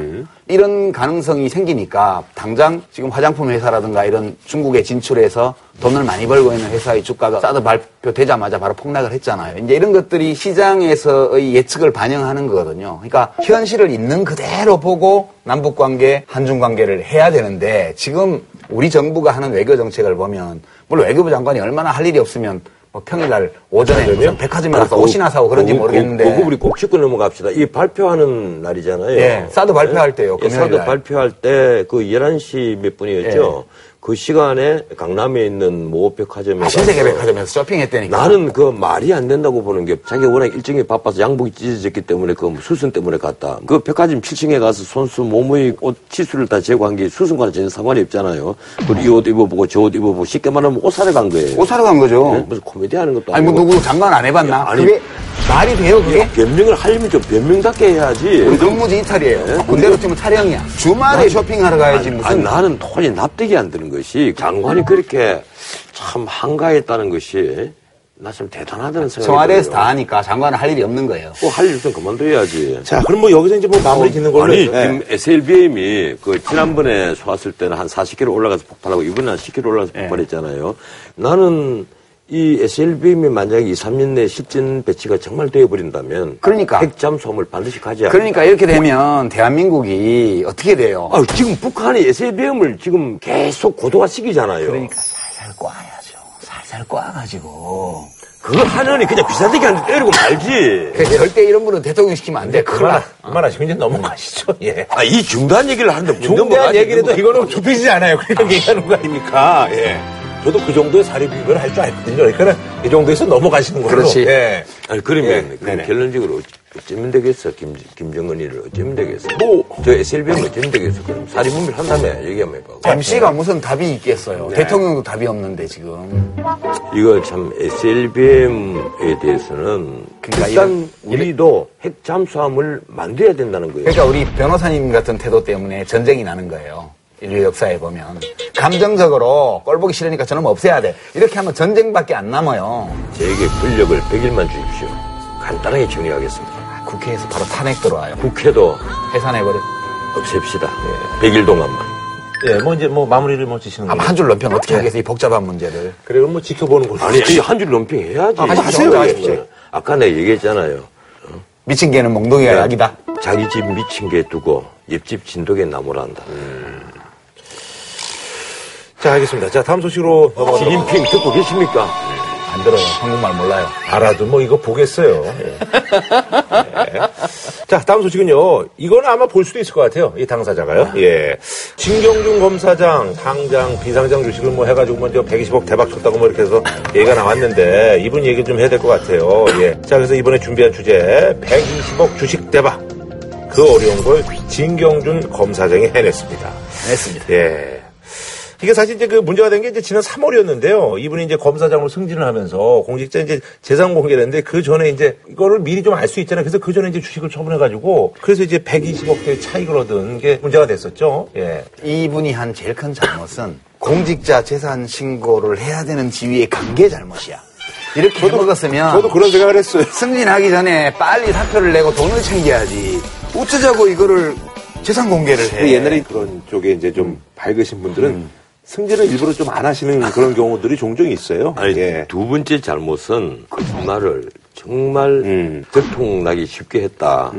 이런 가능성이 생기니까 당장 지금 화장품 회사라든가 이런 중국에 진출해서 돈을 많이 벌고 있는 회사의 주가가 사드 발표되자마자 바로 폭락을 했잖아요. 이제 이런 것들이 시장에서의 예측을 반영하는 거거든요. 그러니까 현실을 있는 그대로 보고 남북 관계, 한중 관계를 해야 되는데 지금 우리 정부가 하는 외교 정책을 보면 물론 외교부 장관이 얼마나 할 일이 없으면 뭐 평일날 오전에 무슨 백화점에 가서 옷이나 사고 그런지 그거- 모르겠는데 그거 우리 꼭 짚고 넘어갑시다. 이 발표하는 날이잖아요. 예, 사드 발표할 때요, 예, 사드 날. 발표할 때 그 11시 몇 분이었죠. 그 시간에 강남에 있는 모 백화점에 아, 신세계 백화점에서 쇼핑했다니까. 나는 그 말이 안 된다고 보는 게 자기가 워낙 일정이 바빠서 양복이 찢어졌기 때문에 그 수순 때문에 갔다. 그 백화점 7층에 가서 손수 몸의 옷 치수를 다 제거한 게 수순과는 전혀 상관이 없잖아요. 그리고 이 옷 입어보고 저 옷 입어보고 쉽게 말하면 옷 사러 간 거예요. 옷 사러 간 거죠. 예? 무슨 코미디 하는 것도 아니, 뭐 아니고. 누구 장관 안 해봤나? 아니, 그게 말이 돼요, 그게? 변명을 하려면 좀 변명답게 해야지. 우리 근무지 이탈이에요. 군대로 치면 촬영이야. 주말에 쇼핑하러 가야지 무슨. 아니, 나는 토론이 납득이 안 되는 것이 장관이 그렇게 참 한가했다는 것이 나좀 대단하다는 생각이 청와대에서 들어요. 다 하니까 장관은 할 일이 없는 거예요. 꼭할 일 좀 그만둬야지. 자, 그럼 뭐 여기서 이제 뭐 마무리 짓는 걸로. 아니, 해서. 네. 지금 SLBM이 그 지난번에 쏘았을 때는 한 40km 올라가서 폭발하고 이번에 한 10km 올라가서 네. 폭발했잖아요. 나는 이 SLBM이 만약에 2, 3년 내에 실전 배치가 정말 되어버린다면 그러니까. 핵잠수함을 반드시 가져야 그러니까 이렇게 되면 대한민국이 어떻게 돼요? 아, 지금 북한이 SLBM을 지금 계속 고도화시키잖아요. 그러니까 살살 꽈야죠. 살살 꽈가지고. 그거 하려니 그냥 비사대기한테 때리고 말지. 그 절대 이런 분은 대통령 시키면 안 돼. 나. 그만, 그만하시고 이제 넘어가시죠. 예. 아, 이 중대한 얘기를 하는데 뭐 중대한 넘어가지, 얘기라도 넘어가지. 이거는 좁히지 않아요. 그러니까 얘기하는 거 아닙니까? 예. 저도 그 정도의 비교를 할줄 알거든요. 그러니까 이 정도에서 넘어가시는 걸로. 그렇지. 예. 아니, 그러면, 예, 그럼. 결론적으로 어쩌면 되겠어, 김, 김정은이를 어쩌면 되겠어. 뭐, 저 SLBM 어쩌면 되겠어. 그럼 사리분별 한 다음에 얘기 한번 해봐. MC가 무슨 답이 있겠어요. 대통령도 답이 없는데 지금. 이거 참 SLBM에 대해서는 그러니까 일단 이래- 우리도 핵 잠수함을 만들어야 된다는 거예요. 그러니까 우리 변호사님 같은 태도 때문에 전쟁이 나는 거예요. 인류 역사에 보면. 감정적으로 꼴 보기 싫으니까 저놈 없애야 돼. 이렇게 하면 전쟁밖에 안 남아요. 제게 권력을 100일만 주십시오. 간단하게 정리하겠습니다. 국회에서 바로 탄핵 들어와요. 국회도 해산해버려. 없앱시다. 100일 동안만. 예, 뭐 이제 뭐 마무리를 뭐 지시는 아마 거예요. 한줄 논평 어떻게 하겠어요? 이 복잡한 문제를. 그리고 뭐 지켜보는 걸로. 아니, 한줄 논평 해야지. 아, 하십시오, 하십시오. 아까 내가 얘기했잖아요. 미친 개는 몽둥이가 약이다. 자기 집 미친 개 두고 옆집 진돗개 나무란다. 자, 알겠습니다. 자, 다음 소식으로 넘어가도록 시진핑 듣고 계십니까? 안 들어요. 한국말 몰라요. 알아도 뭐 이거 보겠어요. 예. 예. 자, 다음 소식은요. 이거는 아마 볼 수도 있을 것 같아요. 이 당사자가요. 예. 진경준 검사장, 상장, 비상장 주식을 뭐 해가지고 먼저 120억 대박 쳤다고 뭐 이렇게 해서 얘기가 나왔는데 이분 얘기 좀 해야 될 것 같아요. 예. 자, 그래서 이번에 준비한 주제 120억 주식 대박. 그 어려운 걸 진경준 검사장이 해냈습니다. 했습니다. 예. 이게 사실 이제 그 문제가 된 게 이제 지난 3월이었는데요. 이분이 이제 검사장으로 승진을 하면서 공직자 이제 재산 공개를 했는데 그 전에 이제 이거를 미리 좀 알 수 있잖아요. 그래서 그 전에 이제 주식을 처분해가지고 그래서 이제 120억 대 차익을 얻은 게 문제가 됐었죠. 예. 이분이 한 제일 큰 잘못은 공직자 재산 신고를 해야 되는 지위의 관계 잘못이야. 이렇게 해먹었으면 저도 그런 생각을 했어요. 승진하기 전에 빨리 사표를 내고 돈을 챙겨야지. 어쩌자고 이거를 재산 공개를 해. 근데 옛날에 그런 쪽에 이제 좀 밝으신 분들은 승진을 일부러 좀 안 하시는 그런 경우들이 종종 있어요. 아니, 예. 두 번째 잘못은 거짓말을 정말 음. 들통나기 쉽게 했다.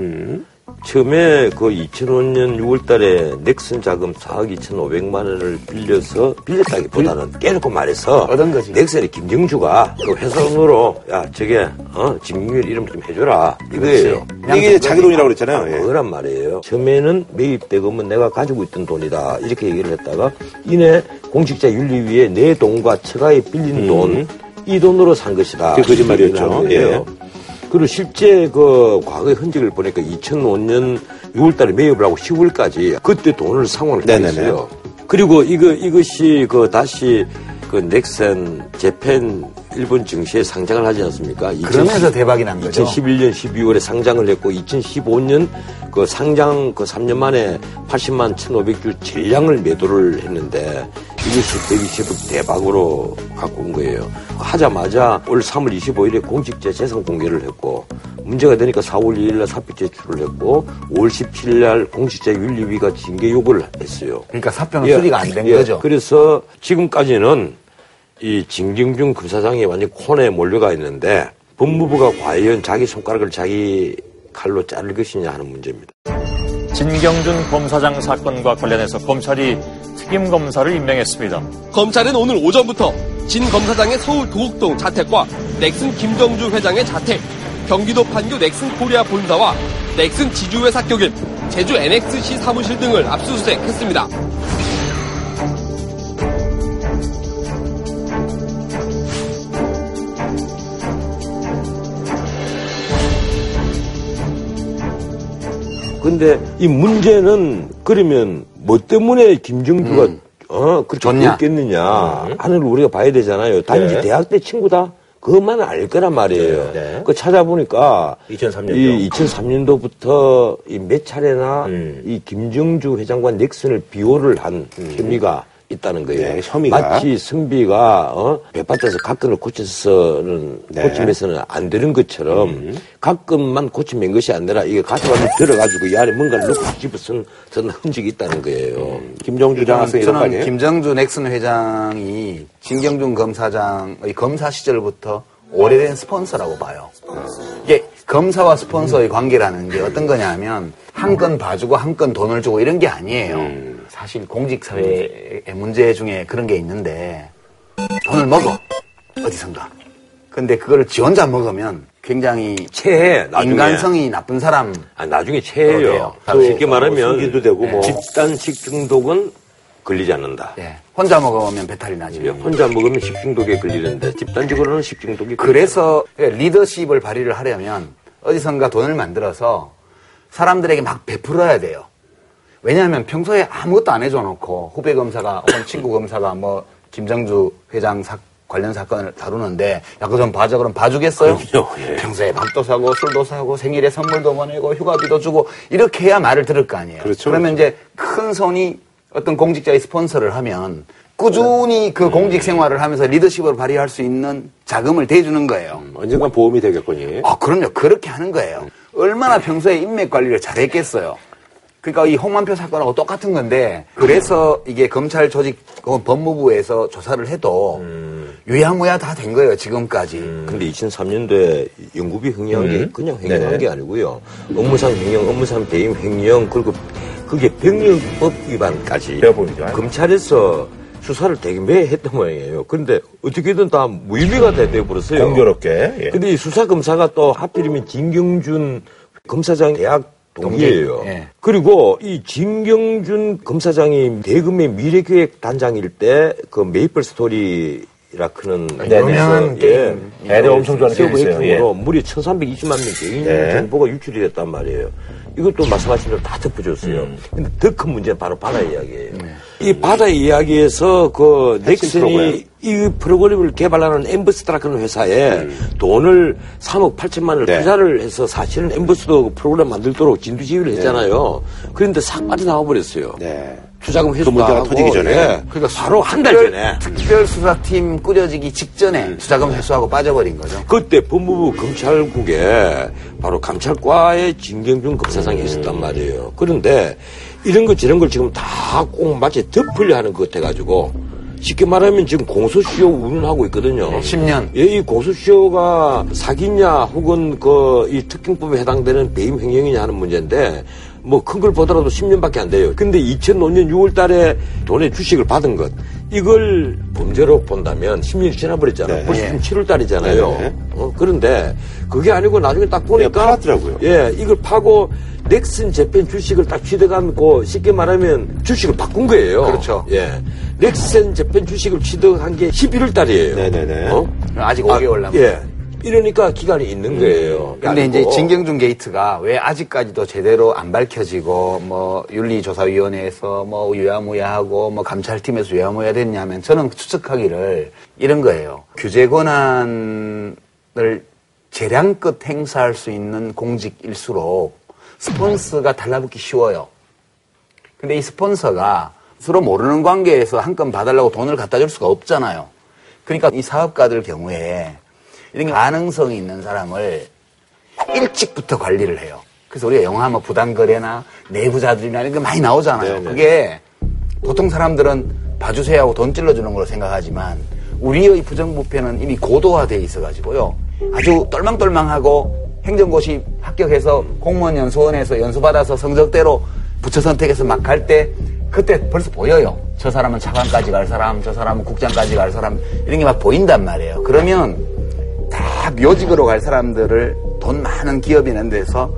처음에 그 2005년 6월 달에 넥슨 자금 4억 2,500만 원을 빌려서 빌렸다기보다는 깨놓고 말해서 얻은 거지. 넥슨의 김정주가 그 회사원으로 야 저게 어 김민일 이름 좀 해줘라 이거예요. 이게 자기 돈이라고 그랬잖아요. 예. 그거란 말이에요. 처음에는 매입 대금은 내가 가지고 있던 돈이다. 이렇게 얘기를 했다가 이내 공직자 윤리위에 내 돈과 처가에 빌린 돈, 이 돈으로 산 것이다. 그게 거짓말이었죠. 거예요. 그리고 실제 그 과거의 흔적을 보니까 2005년 6월달에 매입을 하고 10월까지 그때 돈을 상환을. 했어요. 그리고 이거 이것이 그 다시 그 넥센 재팬 일본 증시에 상장을 하지 않습니까? 그러면서 대박이 난 거죠. 2011년 12월에 상장을 했고 2015년 그 상장 그 3년 만에 80만 1,500주 전량을 매도를 했는데 이것이 120억 대박으로 갖고 온 거예요. 하자마자 올 3월 25일에 공직자 재산 공개를 했고 문제가 되니까 4월 2일 날 사표 제출을 했고 5월 17일 날 공직자 윤리위가 징계 요구를 했어요. 그러니까 사표는 예, 수리가 안된 예, 거죠. 그래서 지금까지는 이 진경준 검사장이 완전 콘에 몰려가 있는데 법무부가 과연 자기 손가락을 자기 칼로 자를 것이냐 하는 문제입니다. 진경준 검사장 사건과 관련해서 검찰이 특임 검사를 임명했습니다. 검찰은 오늘 오전부터 진 검사장의 서울 도곡동 자택과 넥슨 김정주 회장의 자택, 경기도 판교 넥슨 코리아 본사와 넥슨 지주회사 격인 제주 NXC 사무실 등을 압수수색했습니다. 근데 이 문제는 그러면 뭐 때문에 김정주가 어 그렇게? 됐겠느냐 하는 걸 우리가 봐야 되잖아요. 단지 네. 대학 때 친구다. 그것만 알 거란 말이에요. 네, 네. 그 찾아보니까 2003 년도. 이 2003년도부터 이 몇 차례나 음. 이 김정주 회장과 넥슨을 비호를 한 혐의가 있다는 거예요. 네, 혐의가. 마치 승비가 어? 배밭에서 가끔을 고쳐서는 네. 고침해서는 안 되는 것처럼 가끔만 고치면 것이 아니라 이게 가져가서 [laughs] 들어가지고 이 안에 뭔가를 넣고 집어쓴 전 흔적이 있다는 거예요. 김정주 장학생 이런 거 저는 아니에요? 김정주 넥슨 회장이 진경준 검사장의 검사 시절부터 오래된 스폰서라고 봐요. 이게 검사와 스폰서의 관계라는 게 어떤 거냐면 한 건 봐주고 한 건 돈을 주고 이런 게 아니에요. 사실 공직사회의 문제 중에 그런 게 있는데 돈을 먹어 어디선가. 근데 그거를 지 혼자 먹으면 굉장히 체해 나중에 인간성이 나쁜 사람 아, 나중에 체해요. 그러게요. 또 쉽게 뭐 말하면 숨기도 되고 뭐. 집단 식 중독은 걸리지 않는다. 예, 혼자 먹으면 배탈이 나지. 혼자 먹으면 식중독에 걸리는데 집단적으로는 식중독이 그래서 리더십을 발휘를 하려면 어디선가 돈을 만들어서 사람들에게 막 베풀어야 돼요. 왜냐하면 평소에 아무것도 안 해줘 놓고 후배 검사가 혹은 친구 검사가 뭐 김정주 회장 사- 관련 사건을 다루는데 야 그거 좀 봐줘 그럼 봐주겠어요? 그럼요, 예. 평소에 밥도 사고 술도 사고 생일에 선물도 보내고 휴가비도 주고 이렇게 해야 말을 들을 거 아니에요. 그렇죠, 러면 이제 큰 손이 어떤 공직자의 스폰서를 하면 꾸준히 그 공직 생활을 하면서 리더십을 발휘할 수 있는 자금을 대주는 거예요. 언젠간 보험이 되겠거니. 아, 그럼요. 그렇게 하는 거예요. 얼마나 평소에 인맥 관리를 잘했겠어요. 그러니까 이 홍만표 사건하고 똑같은 건데 그래서 이게 검찰 조직 혹은 법무부에서 조사를 해도 유야무야 다 된 거예요 지금까지. 근데 2003년도에 연구비 횡령한 게 그냥 횡령한 네. 게 아니고요. 업무상 횡령, 업무상 배임 횡령, 그리고 그게 병역법 위반까지 배워보니까. 검찰에서 수사를 되게 매 했던 모양이에요. 그런데 어떻게든 다 무혐의가 돼- 돼버렸어요. 공교롭게. 예. 근데 이 수사검사가 또 하필이면 진경준 검사장 대학 동기예요. 동기, 예. 그리고 이 진경준 검사장이 대검의 미래기획단장일 때 그 메이플 스토리 라고 하는 유명한 게임. 애들 엄청 좋아하는 게임 있어요. 서버 해킹으로 무려 1,320만 명 개인 네. 정보가 유출이 됐단 말이에요. 이것도 말씀하신 대로 다 덮어줬어요. 음. 근데 더 큰 문제는 바로 바다 이야기예요. 네. 이 바다 이야기에서 그 넥슨이. 이 프로그램을 개발하는 엠버스트라는 회사에 돈을 3억 8천만 원을 네. 투자를 해서 사실은 엠버스도 프로그램 만들도록 진두 지휘를 했잖아요. 그런데 싹 빠져나와 버렸어요. 네. 투자금 회수도 문제가 하고, 터지기 전에. 예. 그러니까 바로 한 달 전에 특별수사팀 꾸려지기 직전에 수사금 회수하고 빠져버린 거죠. 그때 법무부 검찰국에 바로 감찰과의 진경준 검사장이 있었단 말이에요. 그런데 이런 거 저런 걸 지금 다 꼭 마치 덮으려 하는 것 같아가지고 쉽게 말하면 지금 공소시효 운운하고 있거든요. 10년. 예, 이 공소시효가 사기냐 혹은 그 이 특경법에 해당되는 배임 횡령이냐 하는 문제인데 뭐 큰 걸 보더라도 10년밖에 안 돼요. 근데 2005년 6월 달에 돈의 주식을 받은 것 이걸 범죄로 본다면 10년이 지나버렸잖아요. 네. 벌써 예. 지금 7월 달이잖아요. 네. 어, 그런데 그게 아니고 나중에 딱 보니까 네, 팔았더라고요. 예, 이걸 파고 넥슨 재팬 주식을 딱 취득하고 쉽게 말하면 주식을 바꾼 거예요. 그렇죠. 예. 넥슨 재팬 주식을 취득한 게 11월 달이에요. 네네네. 어? 아직 5개월 남았 예. 이러니까 기간이 있는 거예요. 근데 이제 진경준 게이트가 왜 아직까지도 제대로 안 밝혀지고 뭐 윤리조사위원회에서 뭐 유야무야하고 뭐 감찰팀에서 유야무야 됐냐면 저는 추측하기를 이런 거예요. 규제 권한을 재량껏 행사할 수 있는 공직일수록 스폰서가 달라붙기 쉬워요. 근데 이 스폰서가 서로 모르는 관계에서 한 건 봐달라고 돈을 갖다 줄 수가 없잖아요. 그러니까 이 사업가들 경우에 이런 게 가능성이 있는 사람을 일찍부터 관리를 해요. 그래서 우리가 영화 뭐 부당거래나 내부자들이나 이런 게 많이 나오잖아요. 그게 보통 사람들은 봐주세요 하고 돈 찔러주는 걸로 생각하지만 우리의 부정부패는 이미 고도화돼 있어가지고요. 아주 똘망똘망하고 행정고시 합격해서 공무원 연수원에서 연수받아서 성적대로 부처 선택해서 막 갈 때 그때 벌써 보여요. 저 사람은 차관까지 갈 사람, 저 사람은 국장까지 갈 사람 이런 게 막 보인단 말이에요. 그러면 다 묘직으로 갈 사람들을 돈 많은 기업이 있는 데서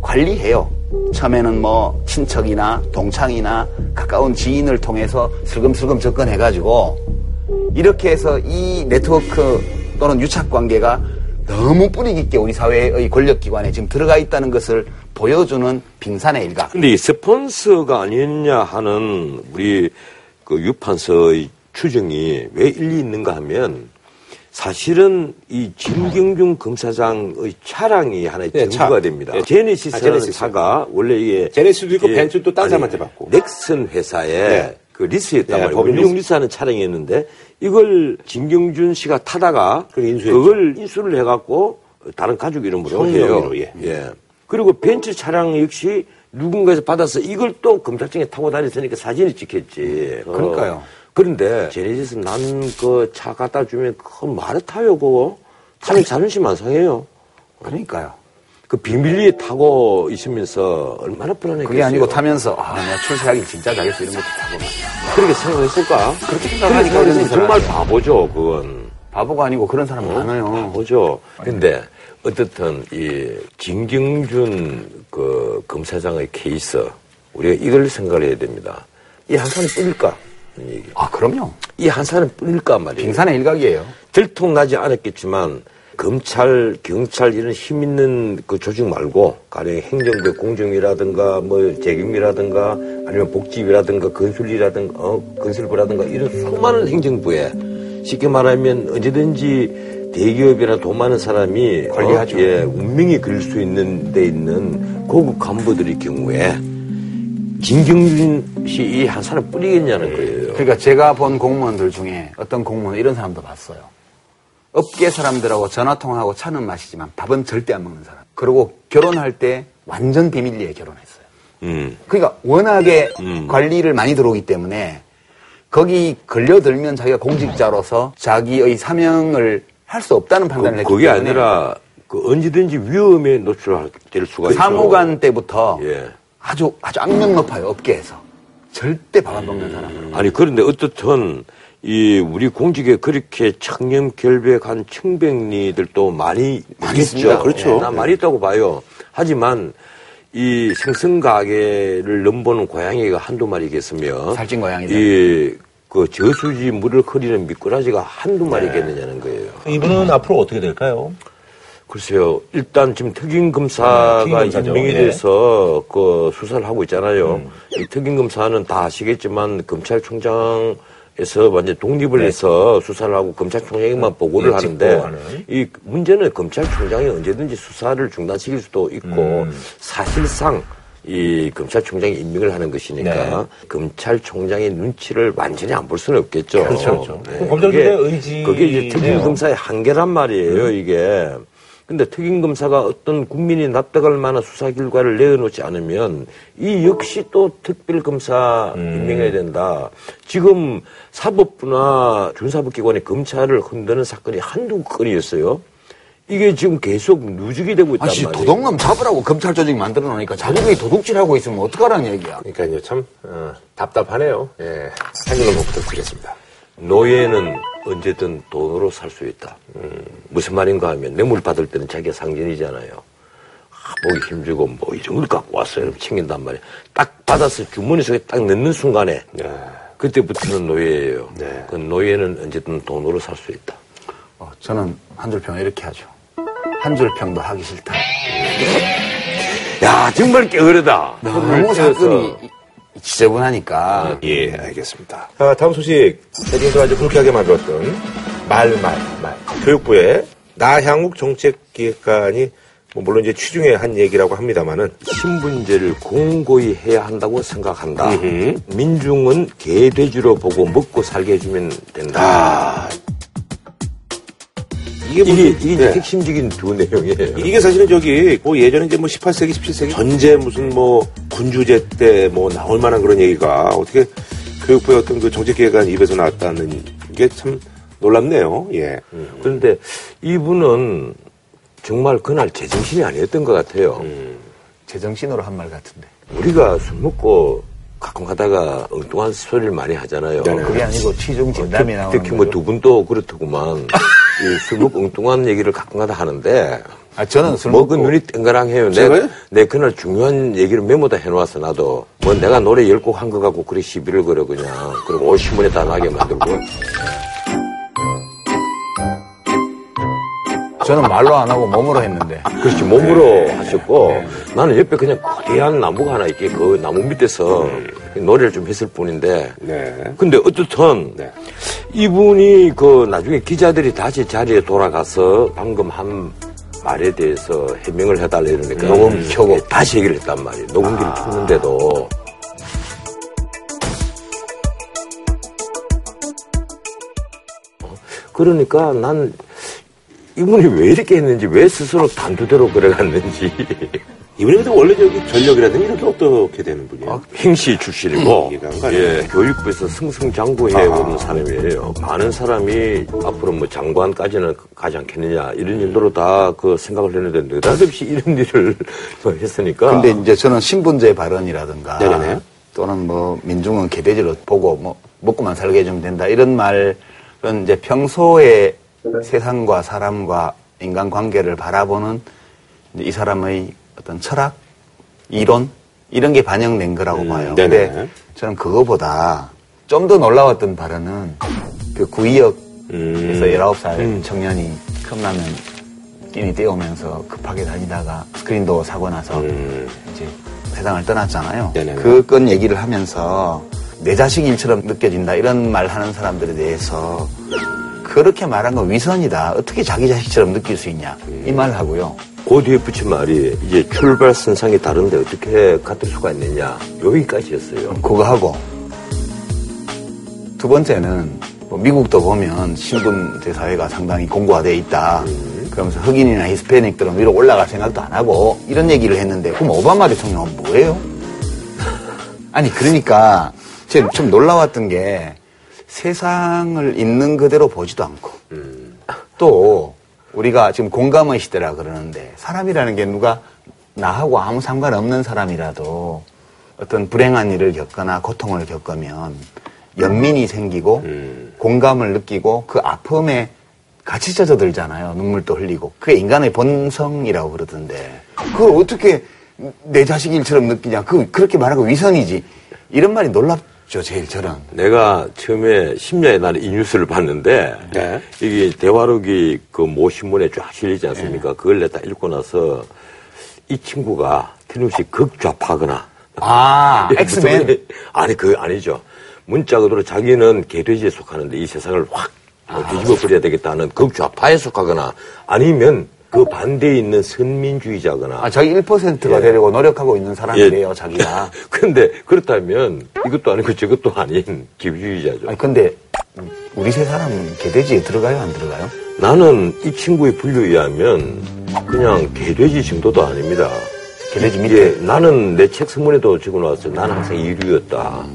관리해요. 처음에는 뭐 친척이나 동창이나 가까운 지인을 통해서 슬금슬금 접근해가지고 이렇게 해서 이 네트워크 또는 유착 관계가 너무 뿌리 깊게 우리 사회의 권력기관에 지금 들어가 있다는 것을 보여주는 빙산의 일각. 근데 이 스폰서가 아니었냐 하는 우리 그 유판서의 추정이 왜 일리 있는가 하면 사실은 이 진경준 검사장의 차량이 하나의 네, 증거가 차. 됩니다. 네. 제네시스라는 아, 제네시스. 차가 원래 이게 제네시스도 있고 예, 벤츠도 아니, 사람한테 받고. 넥슨 회사의 네. 그 리스였단 네, 말이에요. 법인 원용 리스. 리스 하는 차량이었는데 이걸 진경준 씨가 타다가 그걸 인수를 해갖고 다른 가족 이름으로 해요. 예. 그리고 벤츠 차량 역시 누군가에서 받아서 이걸 또 검찰청에 타고 다녔으니까 사진이 찍혔지. 어. 그러니까요. 그런데 제네시스 난그차 갖다 주면 그 말을 타요 그거 타면 자존심 안 상해요. 그러니까요. 그 비밀리에 타고 있으면서 얼마나 불안했겠어요. 그게 아니고 타면서 아, 내가 출세하기 진짜 잘했어 이런 것도 타고 막. 그렇게 생각했을까? 그렇게 생각하니까 그런 정말 사람이. 바보죠 그건. 바보가 아니고 그런 사람 많아요. 보죠. 근데 어떻든 이 진경준 그 검사장의 케이스 우리가 이걸 생각을 해야 됩니다. 이한 산은 뿌릴까? 하는 얘기. 아, 그럼요. 이한 산은 뿌릴까 말이에요. 빙산의 일각이에요. 들통나지 않았겠지만 검찰, 경찰 이런 힘 있는 그 조직 말고 가령 행정부 공정이라든가 뭐 재경이라든가 아니면 복지위라든가 건설이라든가 어, 건설부라든가 이런 수많은 행정부에 쉽게 말하면 언제든지 대기업이나 돈 많은 사람이 관리하죠. 어, 예, 운명이 그릴 수 있는 데 있는 고급 간부들의 경우에 진경준 씨 이 한 사람 뿌리겠냐는 거예요. 그러니까 제가 본 공무원들 중에 어떤 공무원 이런 사람도 봤어요. 업계 사람들하고 전화 통화하고 차는 마시지만 밥은 절대 안 먹는 사람. 그리고 결혼할 때 완전 비밀리에 결혼했어요. 음. 그러니까 워낙에 음. 관리를 많이 들어오기 때문에 거기 걸려들면 자기가 공직자로서 자기의 사명을 할 수 없다는 판단을 했기 그, 그게 때문에 아니라 그 언제든지 위험에 노출될 수가 있어. 사무관 때부터 예. 아주 아주 악명 높아요 업계에서 절대 밥안 먹는 사람은 아니 그런데 어떻든 이 우리 공직에 그렇게 청렴 결백한 청백리들도 많이 많이. 있습니다. 그렇죠. 네. 난 많이 있다고 봐요. 하지만 이 생선 가게를 넘보는 고양이가 한두 마리겠으며 살찐 고양이들. 이그 저수지 물을 흐리는 미꾸라지가 한두 마리겠느냐는 거예요. 이분은 앞으로 어떻게 될까요? 글쎄요. 일단 지금 특임 검사가 네, 특임 검사죠. 임명이 예. 돼서 그 수사를 하고 있잖아요. 음. 이 특임 검사는 다 아시겠지만 검찰총장 에서 완전 독립을 네. 해서 수사를 하고 검찰총장에만 보고를 예, 하는데. 이 문제는 검찰총장이 언제든지 수사를 중단시킬 수도 있고 음. 사실상 이 검찰총장이 임명을 하는 것이니까 네. 검찰총장의 눈치를 완전히 안 볼 수는 없겠죠. 그렇죠, 그렇죠. 네. 검찰총장의 의지네요. 그게 이제 특임 검사의 한계란 말이에요, 이게. 근데 특임 검사가 어떤 국민이 납득할 만한 수사 결과를 내어놓지 않으면 이 역시 또 특별 검사 임명해야 된다. 지금 사법부나 준사법기관의 검찰을 흔드는 사건이 한두 건이었어요. 이게 지금 계속 누적이 되고 있단 아씨 말이에요. 도둑놈 잡으라고 검찰 조직 만들어 놓으니까 자기들이 도둑질하고 있으면 어떡하라는 얘기야 그러니까요, 참, 어, 답답하네요. 예. 한 줄로 부탁드리겠습니다. 노예는 언제든 돈으로 살 수 있다. 음, 무슨 말인가 하면 뇌물 받을 때는 자기가 상전이잖아요. 아, 보기 힘주고 뭐 이런 걸 갖고 왔어요. 이러면 챙긴단 말이에요. 딱 받아서 주머니 속에 딱 넣는 순간에 그때부터는 노예예요. 네. 그 노예는 언제든 돈으로 살 수 있다. 어, 저는 한 줄 평을 이렇게 하죠. 한 줄 평도 하기 싫다. 야, 정말 게으르다. 너무 사건이 지저분하니까 예, 알겠습니다. 아, 다음 소식. 대중들 아주 불쾌하게 만들었던 말, 말, 말. 교육부의 나향욱 정책기획관이 뭐 물론 이제 취중에 한 얘기라고 합니다만은 신분제를 공고히 해야 한다고 생각한다. 민중은 개돼지로 보고 먹고 살게 해주면 된다. 이게 뭐 이게, 이게 네. 핵심적인 두 내용이에요. 이게 사실은 저기 뭐 예전에 이제 뭐 18세기, 17세기 전제 무슨 뭐 군주제 때 뭐 나올 만한 그런 얘기가 어떻게 교육부의 어떤 그 정책기획관 입에서 나왔다는 게 참 놀랍네요. 예. 그런데 이분은 정말 그날 제정신이 아니었던 것 같아요. 제정신으로 한 말 같은데. 우리가 술 먹고 가끔 가다가 엉뚱한 소리를 많이 하잖아요. 그게 아니고 취중 진담이 나오는 특히 뭐. 두 분도 그렇더구만. [laughs] 이 술 먹고 엉뚱한 얘기를 가끔 가다 하는데. 아, 저는 술 먹고 눈이 땡가랑해요. 내? 내 그날 중요한 얘기를 메모다 해놓았어 나도. 뭐 내가 노래 열 곡 한 거 갖고 그래 시비를 걸어 그냥. 그리고 올 신문에 다 나게 만들고. 저는 말로 안 하고 몸으로 했는데. 그렇지 몸으로 하셨고 나는 옆에 그냥 거대한 나무가 하나 있게 그 나무 밑에서 노래를 좀 했을 뿐인데. 네. 근데 어떻든 네. 이분이 그 나중에 기자들이 다시 자리에 돌아가서 방금 한 말에 대해서 해명을 해달라 이러니까 녹음 켜고 다시 얘기를 했단 말이에요. 녹음기를 켰는데도. 어? 그러니까 난 이분이 왜 이렇게 했는지 왜 스스로 단두대로 그래갔는지 이분이 근데 원래 저기 전력이라든지 이렇게 어떻게 되는 분이에요? 행시 출신이고 이해가 안 가네요. 예, 교육부에서 승승장구해 오는 사람이에요. 많은 사람이 앞으로 뭐 장관까지는 가지 않겠느냐 이런 일로 다 그 생각을 했는데 느닷없이 이런 일을 [laughs] 했으니까 근데 이제 저는 신분제 발언이라든가 네네네. 또는 뭐 민중은 개돼지로 보고 뭐 먹고만 살게 해주면 된다 이런 말은 이제 평소에 세상과 사람과 인간 관계를 바라보는 이 사람의 어떤 철학, 이론 이런 게 반영된 거라고 봐요. 음, 네네. 근데 저는 그거보다 좀 더 놀라웠던 발언은 그 구의역에서 음. 19살 청년이 컵라면 끼니 떼오면서 급하게 다니다가 스크린도 사고 나서 이제 세상을 떠났잖아요. 음. 네네네. 그건 얘기를 하면서 내 자식 일처럼 느껴진다 이런 말 하는 사람들에 대해서 그렇게 말한 건 위선이다. 어떻게 자기 자식처럼 느낄 수 있냐. 이 말 하고요. 그 뒤에 붙인 말이 이제 출발선상이 다른데 어떻게 같을 수가 있느냐 여기까지였어요. 그거 하고 두 번째는 뭐 미국도 보면 신분제 사회가 상당히 공고화되어 있다. 그러면서 흑인이나 히스패닉들은 위로 올라갈 생각도 안 하고 이런 얘기를 했는데 그럼 오바마 대통령은 뭐예요? [laughs] 아니 그러니까 제가 좀 놀라웠던 게 세상을 있는 그대로 보지도 않고 또 우리가 지금 공감의 시대라 그러는데 사람이라는 게 누가 나하고 아무 상관없는 사람이라도 어떤 불행한 일을 겪거나 고통을 겪으면 연민이 생기고 공감을 느끼고 그 아픔에 같이 젖어들잖아요. 눈물도 흘리고. 그게 인간의 본성이라고 그러던데. 그걸 어떻게 내 자식 일처럼 느끼냐. 그, 그렇게 말하고 위선이지. 이런 말이 놀랍 죠, 제일 저는. 내가 처음에 10년에 나는 이 뉴스를 봤는데 네. 이게 대화록이 그 모 신문에 쫙 실리지 않습니까? 그걸 내가 읽고 나서 이 친구가 틀림없이 극좌파거나 아, [laughs] 엑스맨. 아니 그 아니죠. 문자 그대로 자기는 개돼지에 속하는데 이 세상을 확 어, 뒤집어 버려야 되겠다는 극좌파에 속하거나 아니면 그 반대에 있는 선민주의자거나 아, 자기 1%가 예. 되려고 노력하고 있는 사람이래요, 자기가. [laughs] 근데 그렇다면 이것도 아니고 저것도 아닌 기부주의자죠. 아니, 근데 우리 세 사람은 개돼지에 들어가요, 안 들어가요? 나는 이 친구의 분류에 의하면 그냥 개돼지 정도도 아닙니다. 개돼지 밑에. 나는 내 책 서문에도 적어 놓았어요. 나는 항상 이류였다.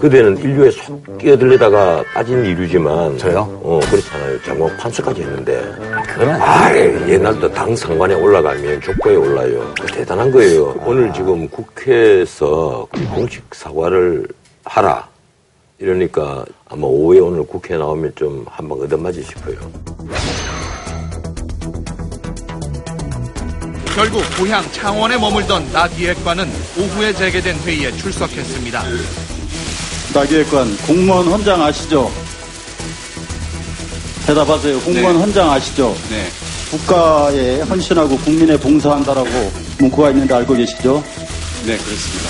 그대는 인류에 속 끼어들려다가 빠진 이류지만 저요? 어 그렇잖아요. 장관 판사까지 했는데 그건. 아 옛날부터 당 상관에 올라가면 족보에 올라요. 그 대단한 거예요. 오늘 지금 국회에서 공식 사과를 하라. 이러니까 아마 오후에 오늘 국회에 나오면 좀 한방 얻어맞이 싶어요. 결국 고향 창원에 머물던 나 기획관은 오후에 재개된 회의에 출석했습니다. 나기획관 공무원 헌장 아시죠? 대답하세요. 공무원 네. 헌장 아시죠? 네. 국가에 헌신하고 국민에 봉사한다라고 문구가 있는데 알고 계시죠? 네, 그렇습니다.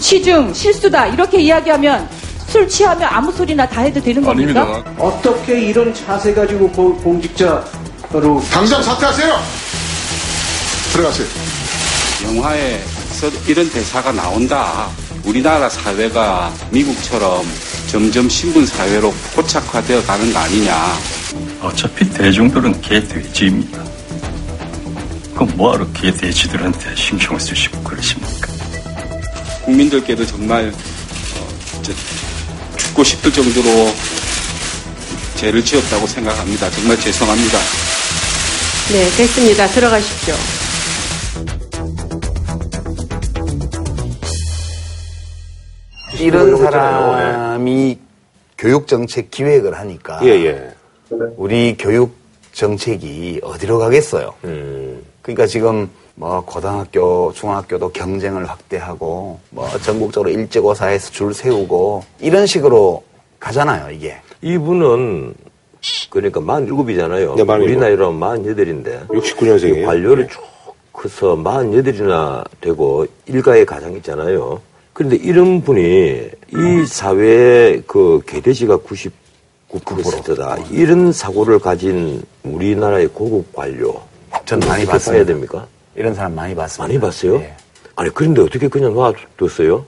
시중 실수다 이렇게 이야기하면 술 취하면 아무 소리나 다 해도 되는 겁니까? 어떻게 이런 자세 가지고 고- 공직자로 당장 사퇴하세요. 들어가세요. 영화에 서 이런 대사가 나온다. 우리나라 사회가 미국처럼 점점 신분 사회로 포착화되어 가는 거 아니냐. 어차피 대중들은 개돼지입니다. 그럼 뭐하러 개돼지들한테 신경을 쓰시고 그러십니까? 국민들께도 정말 어, 저, 죽고 싶을 정도로 죄를 지었다고 생각합니다. 정말 죄송합니다. 네, 됐습니다. 들어가십시오. 이런. 사람이 교육 정책 기획을 하니까 예, 예. 우리 교육 정책이 어디로 가겠어요? 음. 그러니까 지금 뭐 고등학교, 중학교도 경쟁을 확대하고 뭐 전국적으로 일제고사에서 줄 세우고 이런 식으로 가잖아요, 이게. 이분은 그러니까 47이잖아요. 네, 47. 우리 나이로 하면 48인데. 69년생이에요. 관료를 쭉 커서 48이나 되고 일가의 가장 있잖아요. 그런데 이런 분이 이 사회의 그 개돼지가 99%다. 이런 사고를 가진 우리나라의 고급 관료. 전 많이 봤어요. 봐야 됩니까? 이런 사람 많이 봤습니다. 많이 봤어요? 예. 아니, 그런데 어떻게 그냥 놔뒀어요?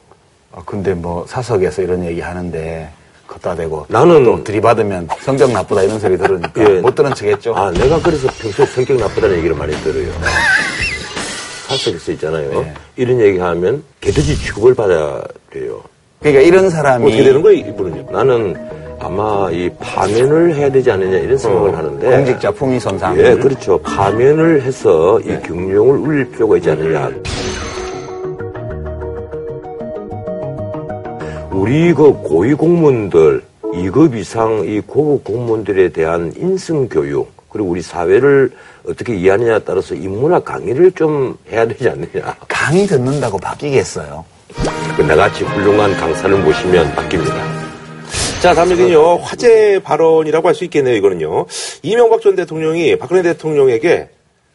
아, 근데 뭐 사석에서 이런 얘기 하는데 걷다 대고 나는- 또 들이받으면 성적 나쁘다 이런 소리 들으니까 [laughs] 예. 못 들은 척 했죠. 아, 내가 그래서 평소에 성격 나쁘다는 얘기를 많이 들어요. [laughs] 사석에서 있잖아요. 네. 이런 얘기 하면 개돼지 취급을 받아야 돼요. 그러니까 이런 사람이 어떻게 되는 거예요, 이분은요? 나는 아마 이 파면을 해야 되지 않느냐 이런 생각을 하는데. 어, 공직자 품위 손상. 예, 그렇죠. 파면을 해서 이 경력을 울릴 필요가 있지 않느냐. 우리 그 고위 공무원들, 2급 이상 이 고급 공무원들에 대한 인성 교육, 그리고 우리 사회를 어떻게 이해하느냐에 따라서 인문학 강의를 좀 해야 되지 않느냐. 강의 듣는다고 바뀌겠어요. 그 나같이 훌륭한 강사를 모시면 바뀝니다. 자, 다음에는요, 화제 발언이라고 할 수 있겠네요, 이거는요. 이명박 전 대통령이 박근혜 대통령에게,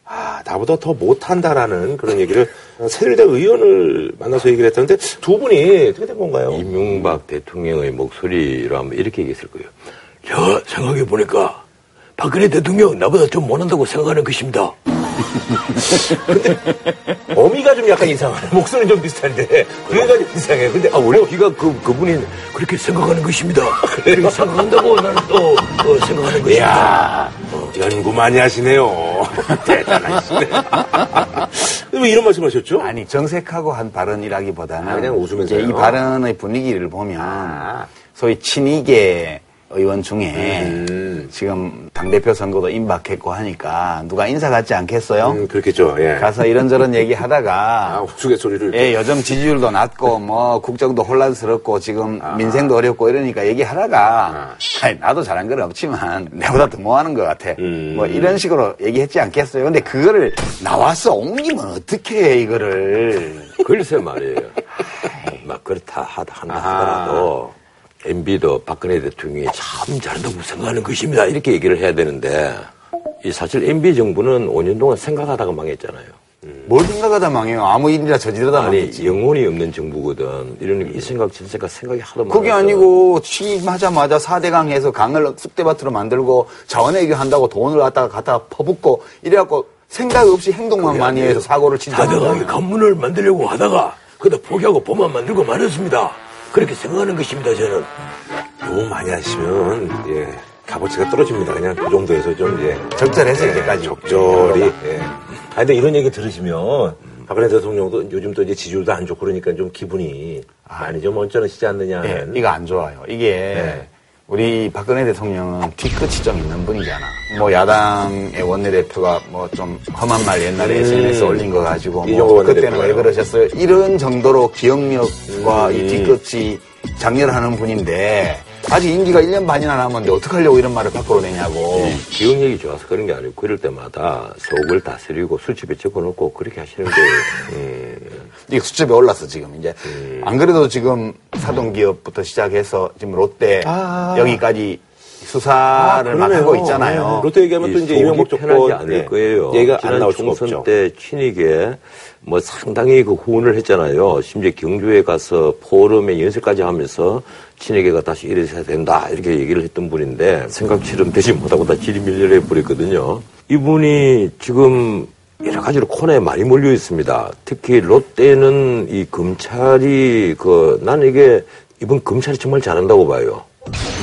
아, 나보다 더 못한다라는 그런 얘기를 새누리당 의원을 만나서 얘기를 했었는데 두 분이 어떻게 된 건가요? 이명박 대통령의 목소리로 하면 이렇게 얘기했을 거예요. 저 생각해 보니까 박근혜 대통령 나보다 좀 못한다고 생각하는 것입니다. 어미가 좀 약간 이상하네. 목소리는 좀 비슷한데, 귀가 좀 이상해. 근데, 아, 원래 귀가 그, 그분이 그렇게 생각하는 것입니다. 그렇게 생각한다고 나는 또 어, 생각하는 것입니다. 이야, 연구 많이 하시네요. [laughs] 대단하시네. 왜 이런 말씀 하셨죠? 아니 정색하고 한 발언이라기보다는 아, 그냥 웃으면서요? 이제 이 발언의 분위기를 보면 소위 친이계 의원 중에 음. 지금 당대표 선거도 임박했고 하니까 누가 인사 같지 않겠어요? 음, 그렇겠죠, 예. 가서 이런저런 얘기 하다가 [laughs] 아, 우스갯소리를. 예, 요즘 지지율도 낮고 뭐 국정도 혼란스럽고 지금 민생도 어렵고 이러니까 얘기하다가 아니, 나도 잘한 건 없지만 내보다 더 뭐하는 것 같아. 음. 뭐 이런 식으로 얘기했지 않겠어요. 근데 그거를 나와서 옮기면 어떻게 해 이거를. 글쎄 말이에요. [laughs] 막 그렇다 하다 한다 하더라도 MB도 박근혜 대통령이 참 잘한다고 생각하는 것입니다. 이렇게 얘기를 해야 되는데 이 사실 MB 정부는 5년 동안 생각하다가 망했잖아요. 뭘 생각하다 망해요. 아무 일이나 저지르다 아니 망했지. 영혼이 없는 정부거든. 이런 이 생각 저 생각 생각이 하도 많아. 그게 아니고 취임하자마자 4대강 해서 강을 쑥대밭으로 만들고 자원외교 한다고 돈을 갖다가 갖다가 퍼붓고 이래갖고 생각 없이 행동만 많이 해서 사고를 친 사대강에 거예요. 관문을 만들려고 하다가 그다 포기하고 봄만 만들고 말았습니다. 그렇게 생각하는 것입니다. 저는. 너무 많이 하시면, 예, 값어치가 떨어집니다. 그냥 그 정도에서 좀, 예. 적절해서 이제까지. 적절히, 예. 아, 근데 이런 얘기 들으시면, 박근혜 대통령도 요즘 또 이제 지지율도 안 좋고 그러니까 좀 기분이 많이 좀 언짢으시지 않느냐. 예. 이거 안 좋아요. 이게 네. 우리 박근혜 대통령은 뒤끝이 좀 있는 분이잖아. 뭐 야당의 원내대표가 뭐 좀 험한 말 옛날에 음. SNS 올린 거 가지고 뭐 그때는. 왜 그러셨어요? 이런 정도로 기억력과 음. 이 뒤끝이 장렬하는 분인데 아직 임기가 1년 반이나 남았는데 어떡하려고 이런 말을 밖으로 내냐고. 이 기억력이 좋아서 그런 게 아니고 그럴 때마다 속을 다스리고 술집에 집어넣고 그렇게 하시는 거예요. 예. 이게 수첩에 올랐어 지금 이제 안 그래도 지금 사동기업부터 시작해서 지금 롯데 아. 여기까지 수사를 막 하고 있잖아요. 네. 롯데 얘기하면 또이 이제 이명박 편하지 않을 예, 거예요. 얘기가 안 나올 수가 총선 없죠. 때 친이게 뭐 상당히 그 후원을 했잖아요. 심지어 경주에 가서 포럼에 연설까지 하면서 친에게가 다시 이래야 된다 이렇게 얘기를 했던 분인데 생각처럼 되지 못하고 다 질이 밀려내 버렸거든요. 이분이 지금 여러 가지로 코너에 많이 몰려 있습니다. 특히 롯데는 이 검찰이 그 나는 이게 이번 검찰이 정말 잘한다고 봐요.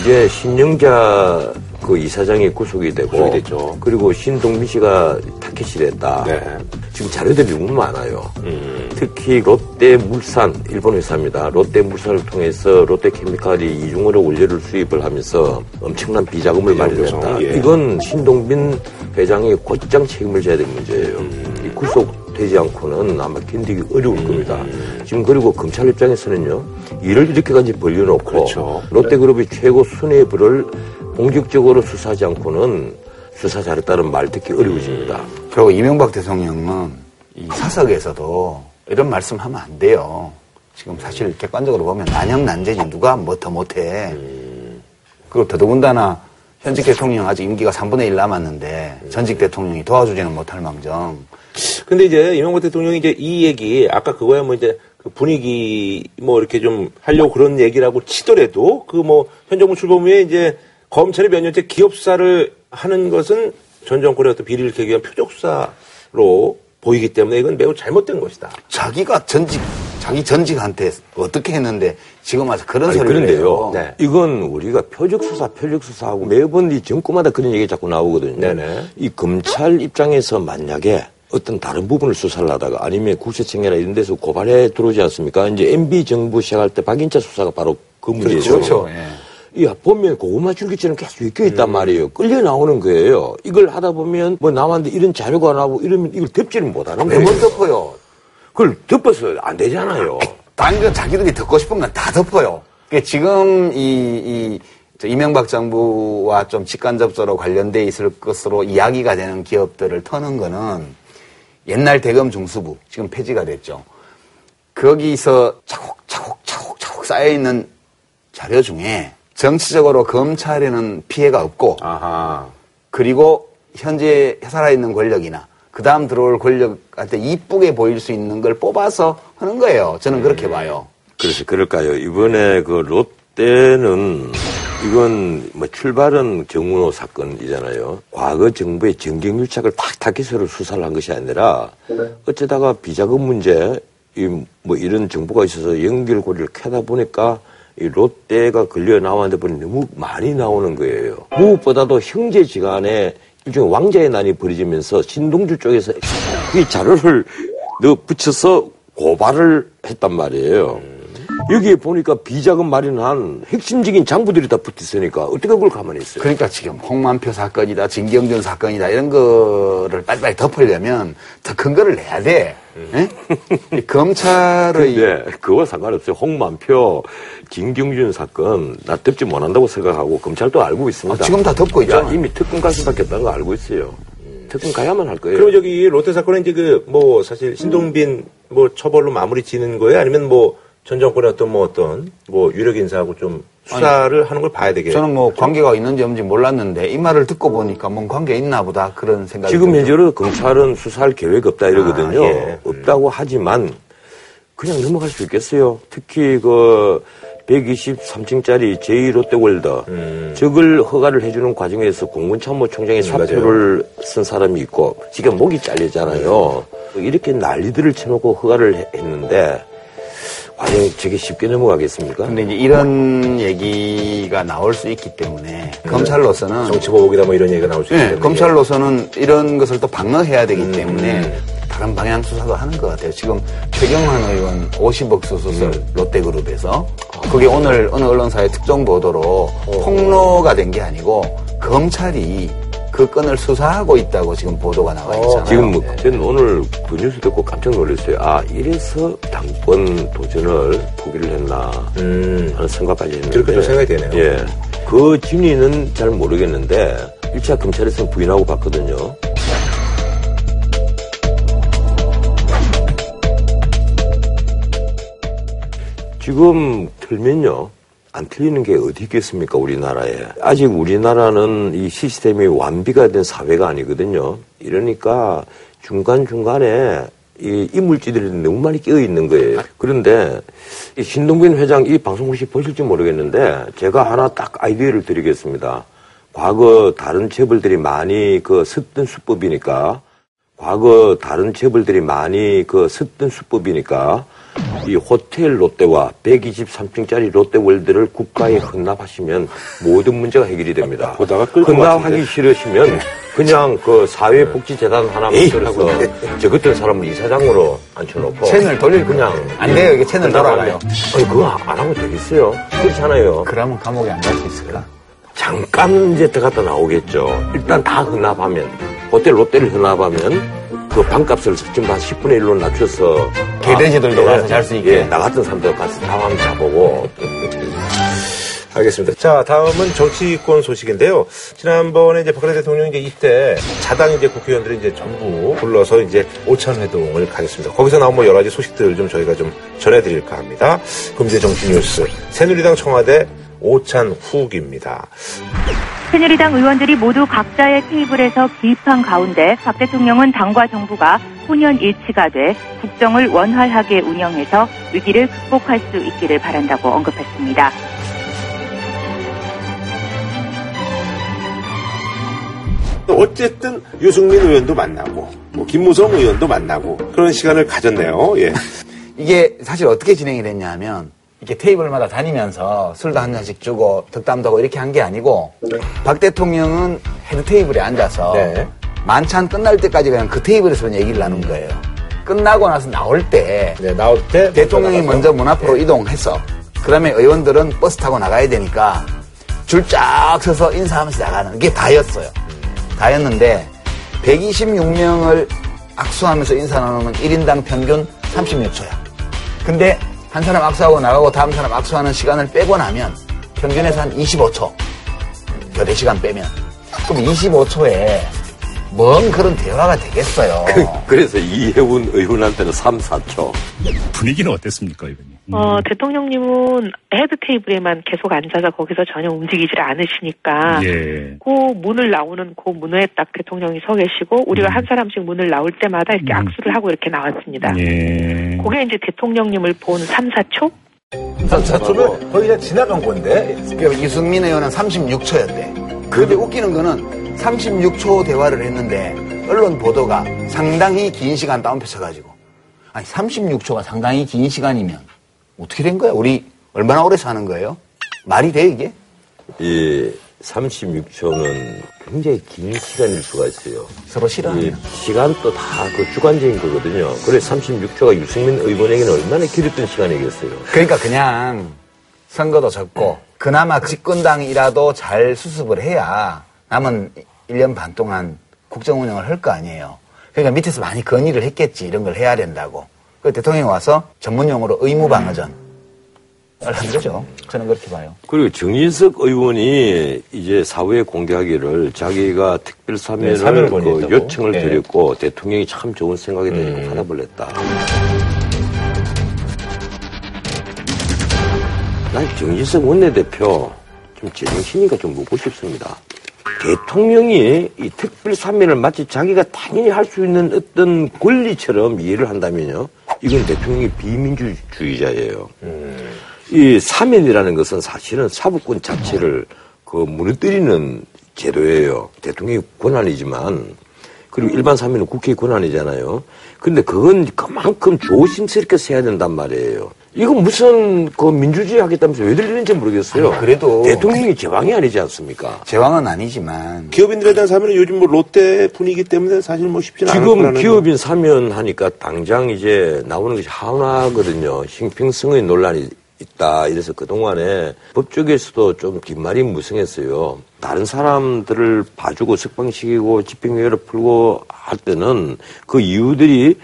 이제 신영자 그 이사장이 구속이 되고 구속이 됐죠. 그리고 신동민 씨가 타켓이 됐다. 네. 지금 자료들이 너무 많아요. 음. 특히 롯데 물산 일본 회사입니다. 롯데 물산을 통해서 롯데케미칼이 이중으로 원료를 수입을 하면서 엄청난 비자금을 비자금 마련했다. 예. 이건 신동빈 회장이 곧장 책임을 져야 될 문제예요. 이 구속 되지 않고는 아마 견디기 어려울 겁니다. 지금 그리고 검찰 입장에서는요 일을 이렇게까지 벌려놓고 그렇죠. 롯데그룹이 최고 수뇌부를 본격적으로 수사하지 않고는 수사 잘했다는 말 듣기 어려워집니다. 그리고 이명박 대통령은 이 사석에서도 이런 말씀하면 안 돼요. 지금 사실 객관적으로 보면 난영난제지 누가 뭐 더 못해. 그리고 더더군다나 현직 대통령 아직 임기가 3분의 1 남았는데 전직 대통령이 도와주지는 못할 망정. 근데 이제 이명박 대통령이 이제 이 얘기 아까 그거야 뭐 이제 그 분위기 뭐 이렇게 좀 하려고 그런 얘기라고 치더라도 그 뭐 현 정부 출범 후에 이제 검찰이 몇 년째 기업사를 하는 것은 전 정권의 어떤 비리를 캐기 위한 표적 수사로 보이기 때문에 이건 매우 잘못된 것이다. 자기가 전직 자기 전직한테 어떻게 했는데 지금 와서 그런 아니, 소리를 그런데요. 네. 이건 우리가 표적 수사, 표적 수사하고 매번 이 정권마다 그런 얘기 자꾸 나오거든요. 네네. 이 검찰 입장에서 만약에 어떤 다른 부분을 수사를 하다가 아니면 국세청이나 이런 데서 고발해 들어오지 않습니까? 이제 MB 정부 시작할 때 박인차 수사가 바로 그 문제죠. 그렇죠. 예. 야, 보면 고구마 줄기처럼 계속 엮여 있단 말이에요. 끌려 나오는 거예요. 이걸 하다 보면 뭐 남한테 이런 자료가 나오고 이러면 이걸 덮지를 못하는 거예요. 매번 덮어요. 그걸 덮어서 안 되잖아요. 건 자기들이 듣고 싶은 건 다 덮어요. 그러니까 지금 이, 이, 저 이명박 정부와 좀 직간접적으로 관련돼 있을 것으로 이야기가 되는 기업들을 터는 거는 옛날 대검 중수부, 지금 폐지가 됐죠. 거기서 차곡차곡 차곡차곡 쌓여 있는 자료 중에 정치적으로 검찰에는 피해가 없고 아하. 그리고 현재 살아있는 권력이나 그 다음 들어올 권력한테 이쁘게 보일 수 있는 걸 뽑아서 하는 거예요. 저는 그렇게 봐요. 그래서 그럴까요? 이번에 그 롯데는 이건 뭐 출발은 정문호 사건이잖아요. 과거 정부의 정경유착을 탁탁해서를 수사를 한 것이 아니라 어쩌다가 비자금 문제, 이뭐 이런 정보가 있어서 연결고리를 캐다 보니까 이 롯데가 걸려 나왔는데 보니 너무 많이 나오는 거예요. 무엇보다도 형제지간에 일종의 왕자의 난이 벌어지면서 신동주 쪽에서 이 자료를 넣어 붙여서 고발을 했단 말이에요. 여기에 보니까 비자금 마련한 핵심적인 장부들이 다 붙어 있으니까 어떻게 그걸 가만히 있어요? 그러니까 지금 홍만표 사건이다, 진경준 사건이다 이런 거를 빨리빨리 덮으려면 더 근거를 내야 돼. 예? 이 검찰의 네, 그와 상관없어요. 홍만표, 김경준 사건 나 덮지 못한다고 생각하고 검찰도 알고 있습니다. 아, 지금 다 덮고 야, 있잖아요. 이미 특검 갈 수밖에 없다는 거 알고 있어요. 특검 가야만 할 거예요. 그럼 저기 롯데 사건은 이제 그 뭐 사실 신동빈 뭐 처벌로 마무리 지는 거예요? 아니면 뭐 전 정권의 어떤 뭐 어떤 뭐 유력 인사하고 좀 수사를 하는 걸 봐야 되겠죠. 저는 뭐 관계가 있는지 없는지 몰랐는데 이 말을 듣고 보니까 뭔 관계 있나 보다 그런 생각이 지금. 현재로 검찰은 수사할 계획 없다 이러거든요. 아, 예. 없다고 하지만 그냥 넘어갈 수 있겠어요. 특히 그 123층짜리 제2롯데월드 저걸 허가를 해주는 과정에서 공군참모총장의 사표를 쓴 사람이 있고 지금 목이 잘리잖아요. 이렇게 난리들을 쳐놓고 허가를 해- 했는데 과연 저게 쉽게 넘어가겠습니까? 근데 이제 이런 얘기가 나올 수 있기 때문에 검찰로서는 정치 보복이다 뭐 이런 얘기가 나올 수 있기 네, 때문에. 검찰로서는 이런 것을 또 방어해야 되기 때문에 다른 방향 수사도 하는 것 같아요. 지금 최경환 의원 50억 수수설 롯데그룹에서 그게 오늘 어느 언론사의 특정 보도로 폭로가 된 게 아니고 검찰이 그 건을 수사하고 있다고 지금 보도가 나와 있잖아요. 지금 뭐, 저는 오늘 그 뉴스 듣고 깜짝 놀랐어요. 아, 이래서 당권 도전을 포기를 했나 하는 생각까지 했는데. 음. 그렇게 좀 생각이 되네요. 예. 그 진위는 잘 모르겠는데, 1차 검찰에서는 부인하고 봤거든요. 지금 틀면요. 안 틀리는 게 어디 있겠습니까, 우리나라에. 아직 우리나라는 이 시스템이 완비가 된 사회가 아니거든요. 이러니까 중간중간에 이 이물질들이 너무 많이 끼어 있는 거예요. 그런데 이 신동빈 회장 이 방송 혹시 보실지 모르겠는데 제가 하나 딱 아이디어를 드리겠습니다. 과거 다른 체벌들이 많이 그 섰던 수법이니까 과거 다른 체벌들이 많이 그 섰던 수법이니까 이 호텔 롯데와 123층짜리 롯데월드를 국가에 헌납하시면 모든 문제가 해결이 됩니다. 보다가 끌것 헌납하기. 싫으시면 그냥 그 사회복지재단 하나 만 들어서 저 같은 사람을 이사장으로 앉혀놓고 채널 돌릴 그냥 안 돼요. 이게 채널 돌아가요. 아니 그거 안 하면 되겠어요? 그렇잖아요. 그러면 감옥에 안 갈 수 있을까? 잠깐 이제 들어갔다 나오겠죠. 일단 다 헌납하면 호텔 롯데를 헌납하면 그 방값을 지금 한 10분의 1로 낮춰서 개돼지들도 아, 가서 잘 수 있게. 예, 나 같은 사람들 가서 다 한번 자보고 알겠습니다. 자, 다음은 정치권 소식인데요. 지난번에 이제 박근혜 대통령이 이제 이때 자당 이제 국회의원들이 이제 전부 불러서 이제 오찬 회동을 가졌습니다. 거기서 나온 뭐 여러 가지 소식들을 좀 저희가 좀 전해드릴까 합니다. 금세 정치 뉴스 새누리당 청와대 오찬 후기입니다. 새누리당 의원들이 모두 각자의 테이블에서 기입한 가운데 박 대통령은 당과 정부가 혼연 일치가 돼 국정을 원활하게 운영해서 위기를 극복할 수 있기를 바란다고 언급했습니다. 어쨌든 유승민 의원도 만나고 뭐 김무성 의원도 만나고 그런 시간을 가졌네요. 예. 이게 사실 어떻게 진행이 됐냐면 이렇게 테이블마다 다니면서 술도 한 잔씩 주고 덕담도 하고 이렇게 한 게 아니고 박 대통령은 헤드 테이블에 앉아서 네. 만찬 끝날 때까지 그냥 그 테이블에서 얘기를 나눈 거예요. 끝나고 나서 나올 때 네, 나올 때 대통령이. 먼저 문 앞으로 이동해서 그다음에 의원들은 버스 타고 나가야 되니까 줄 쫙 서서 인사하면서 나가는 이게 다였어요. 다였는데 126명을 악수하면서 인사 나누면 1인당 평균 36초야. 근데 한 사람 악수하고 나가고 다음 사람 악수하는 시간을 빼고 나면 평균에서 한 25초. 교대 시간 빼면. 그럼 25초에 뭔 그런 대화가 되겠어요. [laughs] 그 래서 이혜훈 의원한테는 3, 4초. 분위기는 어땠습니까, 이번에? 어, 대통령님은 헤드 테이블에만 계속 앉아서 거기서 전혀 움직이질 않으시니까 예. 그 문을 나오는 그 문에 딱 대통령이 서 계시고 우리가 한 사람씩 문을 나올 때마다 이렇게 악수를 하고 이렇게 나왔습니다. 예. 그게 이제 대통령님을 본 3, 4초? 3, 4초면 거의 그냥 지나간 건데. 그 이승민 의원은 36초였대. 근데 웃기는 거는 36초 대화를 했는데 언론 보도가 상당히 긴 시간 다운표 쳐가지고 아니 36초가 상당히 긴 시간이면 어떻게 된 거야? 우리 얼마나 오래 사는 거예요? 말이 돼 이게? 이 36초는 굉장히 긴 시간일 수가 있어요. 서로 싫어하네요. 이 시간도 다 그 주관적인 거거든요. 그래서 36초가 유승민 의원에게는 얼마나 길었던 시간이겠어요. 그러니까 그냥 선거도 적고 그나마 집권당이라도 잘 수습을 해야 남은 1년 반 동안 국정 운영을 할 거 아니에요. 그러니까 밑에서 많이 건의를 했겠지 이런 걸 해야 된다고. 그 대통령이 와서 전문 용어로 의무 방어전. 한 거죠. 저는 그렇게 봐요. 그리고 정진석 의원이 이제 사후에 공개하기를 자기가 특별 네, 사면을 사면을 그 건의했다고. 요청을 네. 드렸고 대통령이 참 좋은 생각이 되니까 음. 받아볼랬다. 난 정진석 원내대표 좀 제정신이니까 좀 묻고 싶습니다. 대통령이 이 특별 사면을 마치 자기가 당연히 할 수 있는 어떤 권리처럼 이해를 한다면요. 이건 대통령이 비민주주의자예요. 이 사면이라는 것은 사실은 사법권 자체를 그 무너뜨리는 제도예요. 대통령의 권한이지만 그리고 일반 사면은 국회의 권한이잖아요. 근데 그건 그만큼 조심스럽게 세야 된단 말이에요. 이거 무슨 그 민주주의 하겠다면서 왜들 이러는지 모르겠어요. 아니, 그래도- 대통령이 제왕이 아니지 않습니까? 제왕은 아니지만 기업인들에 대한 사면은 요즘 뭐 롯데 분위기 때문에 사실 뭐 쉽지는 않을 지금 거라는 기업인 사면 하니까 당장 이제 나오는 것이 한화거든요. 형평성의 논란이 있다. 이래서 그동안에 법조계에서도 좀 뒷말이 무성했어요. 다른 사람들을 봐주고 석방시키고 집행유예를 풀고 할 때는 그 이유들이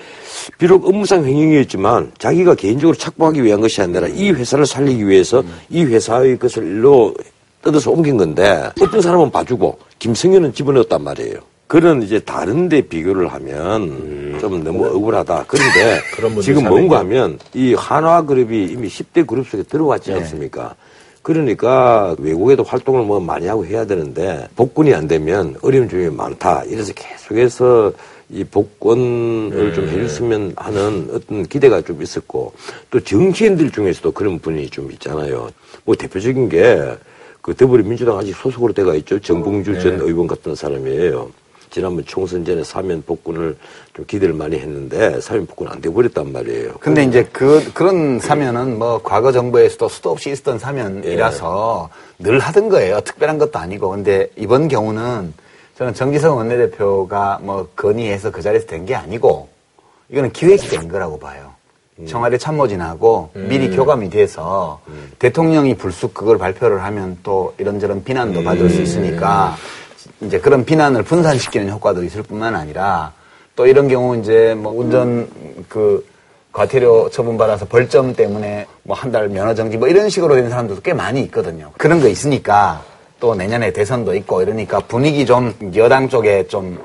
비록 업무상 횡령이었지만 자기가 개인적으로 착복하기 위한 것이 아니라 이 회사를 살리기 위해서 이 회사의 것을 일로 뜯어서 옮긴 건데 어떤 사람은 봐주고 김성현은 집어넣었단 말이에요. 그런 이제 다른 데 비교를 하면 좀 너무 억울하다. 그런데 [laughs] 지금. 뭔가 하면 이 한화그룹이 이미 10대 그룹 속에 들어왔지 않습니까? 그러니까 외국에도 활동을 뭐 많이 하고 해야 되는데 복권이 안 되면 어려운 점이 많다. 이래서 계속해서 이 복권을 좀 해줬으면 하는 어떤 기대가 좀 있었고 또 정치인들 중에서도 그런 분이 좀 있잖아요. 뭐 대표적인 게 그 더불어민주당 아직 소속으로 돼가 있죠. 정봉주 전 의원 같은 사람이에요. 지난번 총선 전에 사면 복권을 좀 기대를 많이 했는데 사면 복권 안 돼버렸단 말이에요. 근데 이제 그, 그런 사면은 뭐 과거 정부에서도 수도 없이 있었던 사면이라서 늘 하던 거예요. 특별한 것도 아니고. 근데 이번 경우는 저는 정지성 원내대표가 뭐 건의해서 그 자리에서 된 게 아니고 이거는 기획이 된 거라고 봐요. 청와대 참모진하고 미리 교감이 돼서 대통령이 불쑥 그걸 발표를 하면 또 이런저런 비난도 받을 수 있으니까 이제 그런 비난을 분산시키는 효과도 있을 뿐만 아니라 또 이런 경우 이제 뭐 운전 그 과태료 처분 받아서 벌점 때문에 뭐 한 달 면허 정지 뭐 이런 식으로 된 사람들도 꽤 많이 있거든요. 그런 거 있으니까 또 내년에 대선도 있고 이러니까 분위기 좀 여당 쪽에 좀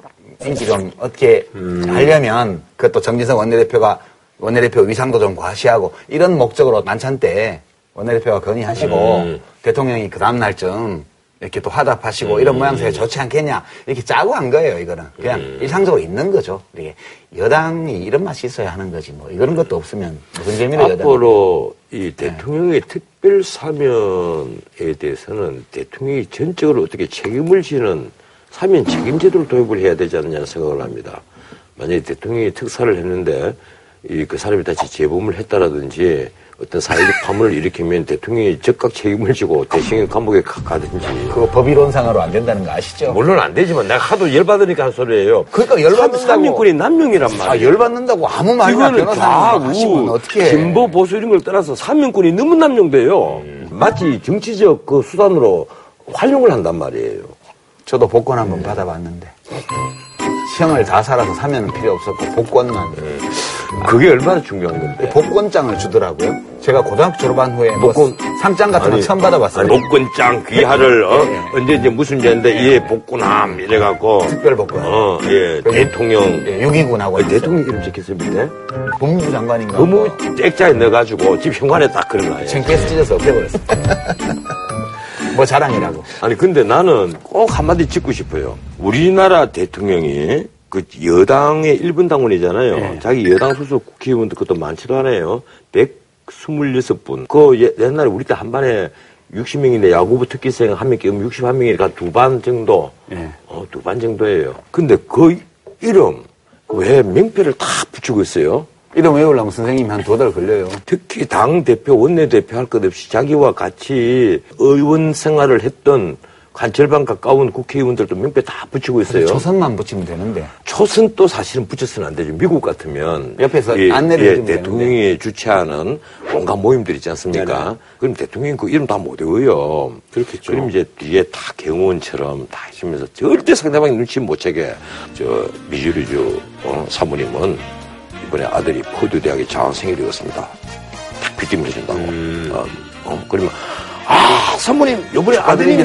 인기 좀 어떻게 하려면 그것도 정진석 원내대표가 원내대표 위상도 좀 과시하고 이런 목적으로 만찬 때 원내대표가 건의하시고 음. 대통령이 그 다음 날쯤 이렇게 또 화답하시고 이런 모양새가 좋지 않겠냐. 이렇게 짜고 한 거예요 이거는. 그냥 일상적으로 있는 거죠. 이게 여당이 이런 맛이 있어야 하는 거지 뭐. 이런 것도 없으면 무슨 재미로 여당 앞으로 이 대통령의 특별 사면에 대해서는 대통령이 전적으로 어떻게 책임을 지는 사면 책임 제도를 도입을 해야 되지 않느냐 생각을 합니다. 만약에 대통령이 특사를 했는데 이 그 사람이 다시 재범을 했다라든지 어떤 사회적 파문을 일으키면 대통령이 적극 책임을 지고 대신에 감옥에 가- 가든지. 그거 법이론상으로 안 된다는 거 아시죠? 물론 안 되지만 내가 하도 열받으니까 한 소리예요. 그러니까 열받는다고. 삼민권이 남용이란 말이에요. 아, 열받는다고 아무 말이나 변호사님 어떻게 해. 진보 보수 이런 걸 떠나서 삼명권이 너무 남용돼요. 마치 정치적 그 수단으로 활용을 한단 말이에요. 저도 복권 한번 받아봤는데 시험을 다 살아서 사면은 필요 없었고 복권만 그게 얼마나 중요한 건데. 복권장을 주더라고요. 제가 고등학교 졸업한 후에 뭐 상장 같은 거 처음 받아봤어요. 아니, 복권장 귀하를 어? 언제 이제 무슨 죄인데 예 복권함 이래갖고 특별 복권. 어, 예 대통령 예, 유기군하고 어, 대통령 이름 적혔을 밑에 법무부 장관인가 너무 액자에 넣어가지고 집 현관에 딱 그려놔요. 창피해서 찢어서 없애버렸어. [laughs] 뭐 자랑이라고. 아니 근데 나는 꼭 한마디 짚고 싶어요. 우리나라 대통령이 그 여당의 1분 당원이잖아요. 자기 여당 소속 국회의원도 그것도 많지도 않아요. 126분. 그 예- 옛날에 우리 때 한 반에 60명인데 야구부 특기생 한 명 끼면 61명이니까 두 반 정도. 어, 두 반 정도예요. 근데 그 이름 왜 명패를 다 붙이고 있어요? 이름 외우려면 선생님이 한 두 달 걸려요. 특히 당 대표, 원내 대표 할 것 없이 자기와 같이 의원 생활을 했던 한 절반 가까운 국회의원들도 명패 다 붙이고 있어요. 초선만 붙이면 되는데. 초선 또 사실은 붙여서는 안 되죠. 미국 같으면 옆에서 예, 안내를 예, 대통령이 주최하는 온갖 모임들 있지 않습니까? 그럼 대통령이 그 이름 다 못 외워요. 그렇겠죠. 그럼 이제 뒤에 다 경호원처럼 다 하시면서 절대 상대방이 눈치 못 채게 저 미주리주 어, 사모님은 이번에 아들이 포드 대학의 장생일이었습니다. 딱 비tim을 해준다고. 어, 어, 그러면 아, 사모님, 요번에 아드님이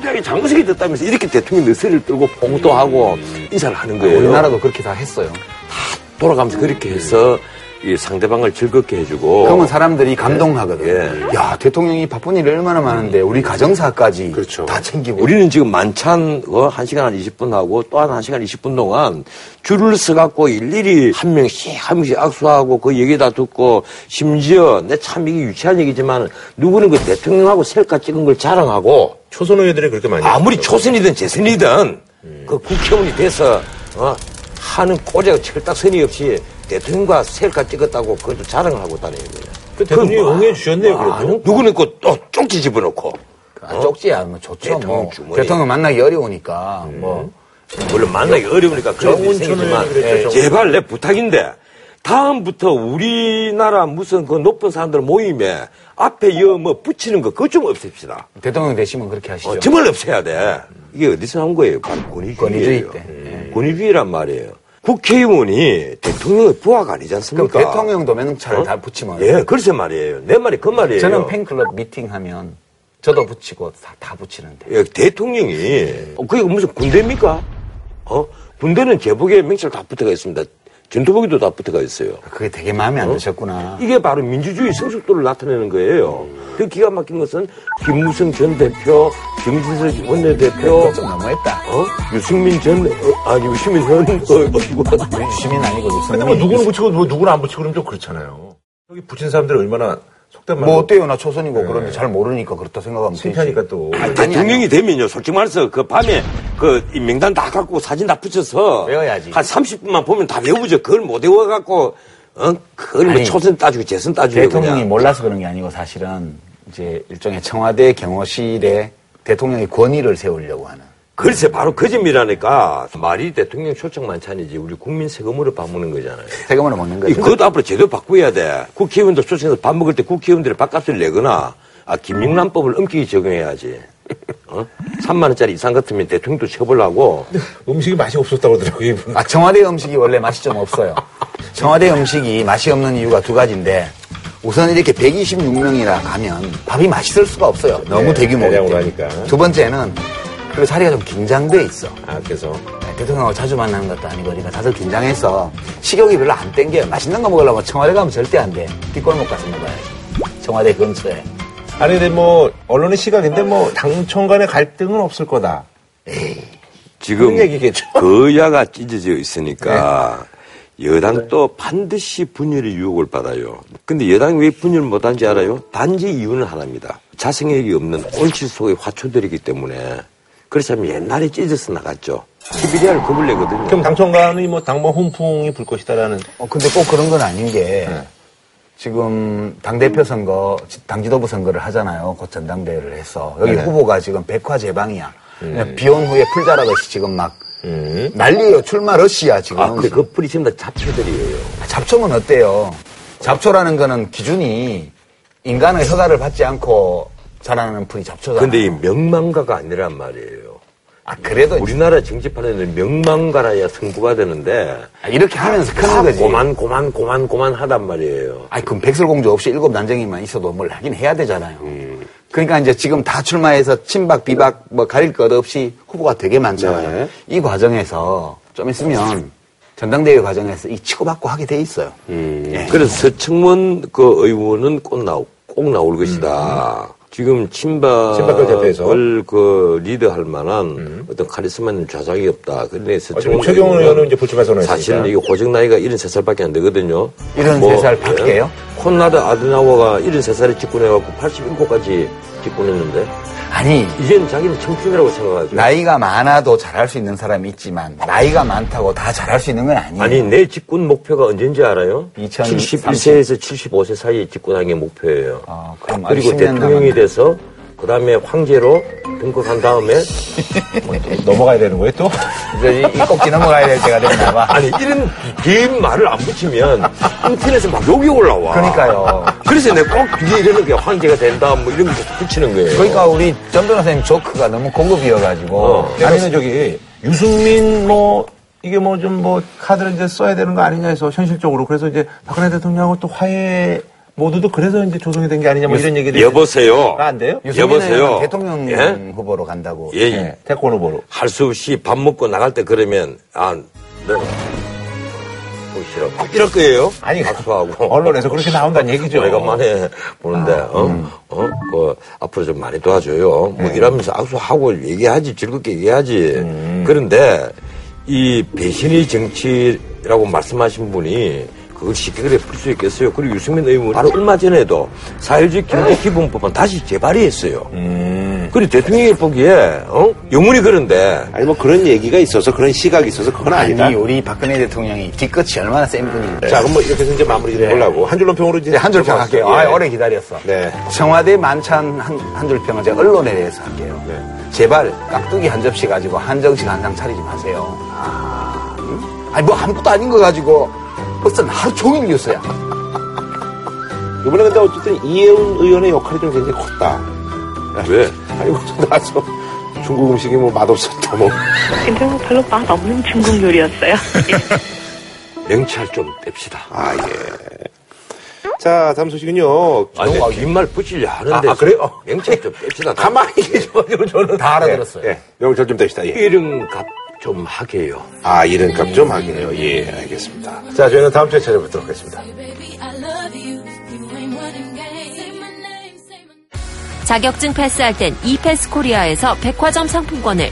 대학의 장생이 됐다면서 이렇게 대통령 느새를 떨고 봉도하고 인사를 하는 거예요. 우리나라도 그렇게 다 했어요. 돌아가면서 그렇게 해서 이 상대방을 즐겁게 해주고. 그러면 사람들이 감동하거든. 예. 야, 대통령이 바쁜 일이 얼마나 많은데 우리 가정사까지 다 챙기고. 우리는 지금 만찬 어, 1시간 한 20분 하고 또 한 1시간 20분 동안 줄을 서갖고 일일이 한 명씩 한 명씩 악수하고 그 얘기 다 듣고 심지어 내 참 이게 유치한 얘기지만 누구는 그 대통령하고 셀카 찍은 걸 자랑하고 초선 의원들이 그렇게 많이 아무리 초선이든 재선이든 그 국회의원이 돼서 어, 하는 꼬리가 철딱선이 없이 대통령과 셀카 찍었다고 그것도 자랑을 하고 다니는 거예요. 그 대통령이 뭐, 응해 주셨네요, 그래도. 아, 누구는 그 또 쪽지 집어넣고. 아, 쪽지야, 뭐 좋죠. 대통령 뭐. 주머니. 대통령 만나기 어려우니까 뭐. 물론 만나기 어려우니까 그런 일이 생기지만 예. 제발 내 부탁인데 다음부터 우리나라 무슨 그 높은 사람들 모임에 앞에 여뭐 붙이는 거 그거 좀 없앱시다. 대통령 되시면 그렇게 하시죠. 어, 정말 없애야 돼. 이게 어디서 나온 거예요? 바로 권위주의예요. 권위주의 때. 음, 권위주의란 말이에요. 국회의원이 대통령의 부하가 아니지 그럼 않습니까? 대통령도 명찰을 어? 다 붙이면. 예, 그래서 말이에요. 내 말이 그 말이에요. 저는 팬클럽 미팅하면 저도 붙이고 다, 다 붙이는데. 예, 대통령이 어, 그게 무슨 군대입니까? 어? 군대는 제복에 명찰 다 붙어가 있습니다. 전투복에도 다 붙어가 있어요. 그게 되게 마음에 안 드셨구나. 이게 바로 민주주의 성숙도를 나타내는 거예요. 그 기가 막힌 것은 김무성 전 대표, 김진석 원내대표, 좀 너무했다. 어? 유승민 전, 어, 아, 유시민 현, 어, 어, 유시민 아니고 근데 뭐 누구는 붙이고 뭐 누구는 안 붙이고 그러면 좀 그렇잖아요. 여기 붙인 사람들이 얼마나 속된 말로 뭐 어때요? 나 초선이고 그런데 잘 모르니까 그렇다 생각하면 되지. 또. 아니, 대통령이 되면요, 솔직히 말해서 그 밤에 그이 명단 다 갖고 사진 다 붙여서 외워야지. 한 30분만 보면 다 외우죠. 그걸 못 외워갖고, 어? 그걸 뭐 아니, 초선 따주고 재선 따주고. 대통령이 그냥. 몰라서 그런 게 아니고 사실은 이제 일종의 청와대 경호실에 대통령의 권위를 세우려고 하는. 글쎄, 바로 그 점이라니까 말이 대통령 초청 만찬이지 우리 국민 세금으로 밥 먹는 거잖아요. 세금으로 먹는 거죠. 그것도 앞으로 제대로 바꿔야 돼. 국회의원들 초청해서 밥 먹을 때 국회의원들이 밥값을 내거나 아, 김영란법을 엄격히 적용해야지. 어? 3만 원짜리 이상 같으면 대통령도 처벌하고 [laughs] 음식이 맛이 없었다고 그러더라고요. 이분. 아, 청와대 음식이 원래 맛이 좀 없어요. 청와대 음식이 맛이 없는 이유가 두 가지인데 우선 이렇게 126명이나 가면 밥이 맛있을 수가 없어요. 너무 네. 하니까. 두 번째는 그 자리가 좀 긴장돼 있어. 아, 그래서. 네, 대통령하고 자주 만나는 것도 아니고 그러니까 다들 긴장해서 식욕이 별로 안 땡겨요. 맛있는 거 먹으려면 청와대 가면 절대 안 돼. 뒷골목 가서 먹어야지. 청와대 근처에. 아니, 근데 뭐, 언론의 시각인데 뭐, 당청 간의 갈등은 없을 거다. 지금 그런 얘기겠죠. [laughs] 거야가 찢어져 있으니까 여당도 반드시 분열의 유혹을 받아요. 근데 여당이 왜 분열 못한지 알아요? 단지 이유는 하나입니다. 자생력이 없는 옳지 속의 화초들이기 때문에 그렇다면 옛날에 찢어서 나갔죠. 시비리아를 겁을 내거든요. 그럼 당청간의 뭐, 당번 훈풍이 불 것이다라는. 어, 근데 꼭 그런 건 아닌 게 지금 당대표 선거, 당 지도부 선거를 하잖아요. 곧 전당대회를 해서. 여기 네네. 후보가 지금 백화제방이야. 그냥 비온 후에 풀자라듯이 지금 막 난리예요. 출마 러시야 지금. 아, 근데 그 풀이 지금 다 잡초들이에요. 잡초면 어때요? 잡초라는 거는 기준이 인간의 허가를 받지 않고 자라나는 풀이 잡초잖아요. 근데 이 명망가가 아니란 말이에요. 아, 그래도 우리나라 정치판에는 명망가라야 승부가 되는데 아, 이렇게 하면서 크는 다 거지. 고만 고만 고만 고만 하단 말이에요. 아니, 그럼 백설공주 없이 일곱 난쟁이만 있어도 뭘 하긴 해야 되잖아요. 그러니까 이제 지금 다 출마해서 친박, 비박 뭐 가릴 것 없이 후보가 되게 많잖아요. 네. 이 과정에서 좀 있으면 전당대회 과정에서 이 치고받고 하게 돼 있어요. 예. 그래서 서청원 그 의원은 꼭, 나오, 꼭 나올 것이다. 지금 친박을 친박을 대표해서. 그 리드할 만한 어떤 카리스마 있는 좌장이 없다. 근데 지금 서청원 최경원 의원은 이제 불출마 선언했으니까. 사실은 이게 고정 나이가 73살밖에 안 되거든요. 73살 밖에요? 예? 콘라드 아드나워가 73살에 직군해갖고 87까지 직군했는데 아니, 이제는 자기는 청춘이라고 생각하죠. 나이가 많아도 잘할 수 있는 사람이 있지만 나이가 많다고 다 잘할 수 있는 건 아니에요. 아니 내 직군 목표가 언제인지 알아요? 2030. 71세에서 75세 사이에 직군하는 게 목표예요. 아, 그럼 그리고 10년 대통령이 남았네. 돼서 그 다음에 황제로 등극한 다음에 [laughs] 넘어가야 되는 거예요, 또? 이제 이, 이 꼭지 넘어가야 될 때가 됐나 봐. 아니 이런 긴 말을 안 붙이면 인터넷에 막 욕이 올라와. 그러니까요. 그래서 내가 꼭 뒤에 이러는 게 황제가 된다 뭐 이런 거 계속 붙이는 거예요. 그러니까 우리 전 변호사님 조크가 너무 고급이어가지고 어. 아니면 저기, 유승민 뭐, 이게 뭐좀 뭐, 카드를 이제 써야 되는 거 아니냐 해서, 현실적으로. 그래서 이제 박근혜 대통령하고 또 화해 모두도 그래서 이제 조성이 된 게 아니냐 뭐 이런 얘기들. 여보세요. 아, 안 돼요? 여보세요. 대통령 예? 후보로 간다고. 예, 네, 태권 후보로. 할 수 없이 밥 먹고 나갈 때 그러면 아, 너 보기 싫어. 이럴 거예요. 아니, 박수하고. 언론에서 그렇게 나온다는 얘기죠. 오래간만에 보는데, 어, 어, 그, 앞으로 좀 많이 도와줘요. 뭐 이러면서 악수하고 얘기하지, 즐겁게 얘기하지. 그런데 이 배신의 정치라고 말씀하신 분이 그걸 쉽게 그래 풀 수 있겠어요. 그리고 유승민 의원 바로 얼마 전에도 사회주의 경제 기본법은 다시 재발의했어요. 그리고 대통령이 보기에 어? 영문이 그런데 아니 뭐 그런 얘기가 있어서 그런 시각이 있어서 그건 아니다. 아니 우리 박근혜 대통령이 뒤끝이 얼마나 센 분인데. 자, 그럼 뭐 이렇게 해서 이제 마무리 좀 해보려고. 한 줄로 평으로 이제. 네, 한 줄평 할게요. 예. 아, 오래 기다렸어. 네. 청와대 만찬 한, 한 줄평은 제가 언론에 대해서 할게요. 네. 제발 깍두기 한 접시 가지고 한정식 한 상 차리지 마세요. 아, 응? 아니 뭐 아무것도 아닌 거 가지고 벌써 하루 종일 뉴스야. 이번에 근데 어쨌든 이혜훈 의원의 역할이 좀 굉장히 컸다. 왜? 아니 뭐 나서 중국 음식이 뭐 맛없었다 뭐. 근데 뭐 별로 맛 없는 중국 요리였어요. [laughs] 명찰 좀 뺍시다. 아 예. 자 다음 소식은요. 아니, 긴말 붙이려 하는데. 아, 아, 그래요? 명찰 좀 뺍시다. 가만히 계셔가지고 저는 다 알아들었어요. 예, 예. 명찰 좀 뗍시다. 예. 이런 갑, 좀 하게요. 아, 이름값 좀 하게요. 예, 알겠습니다. 자, 저희는 다음 주에 찾아뵙도록 하겠습니다. 자격증 패스할 땐 이패스 코리아에서 백화점 상품권을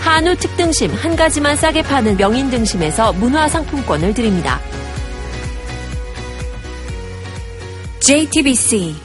한우 특등심 한 가지만 싸게 파는 명인 등심에서 문화 상품권을 드립니다. JTBC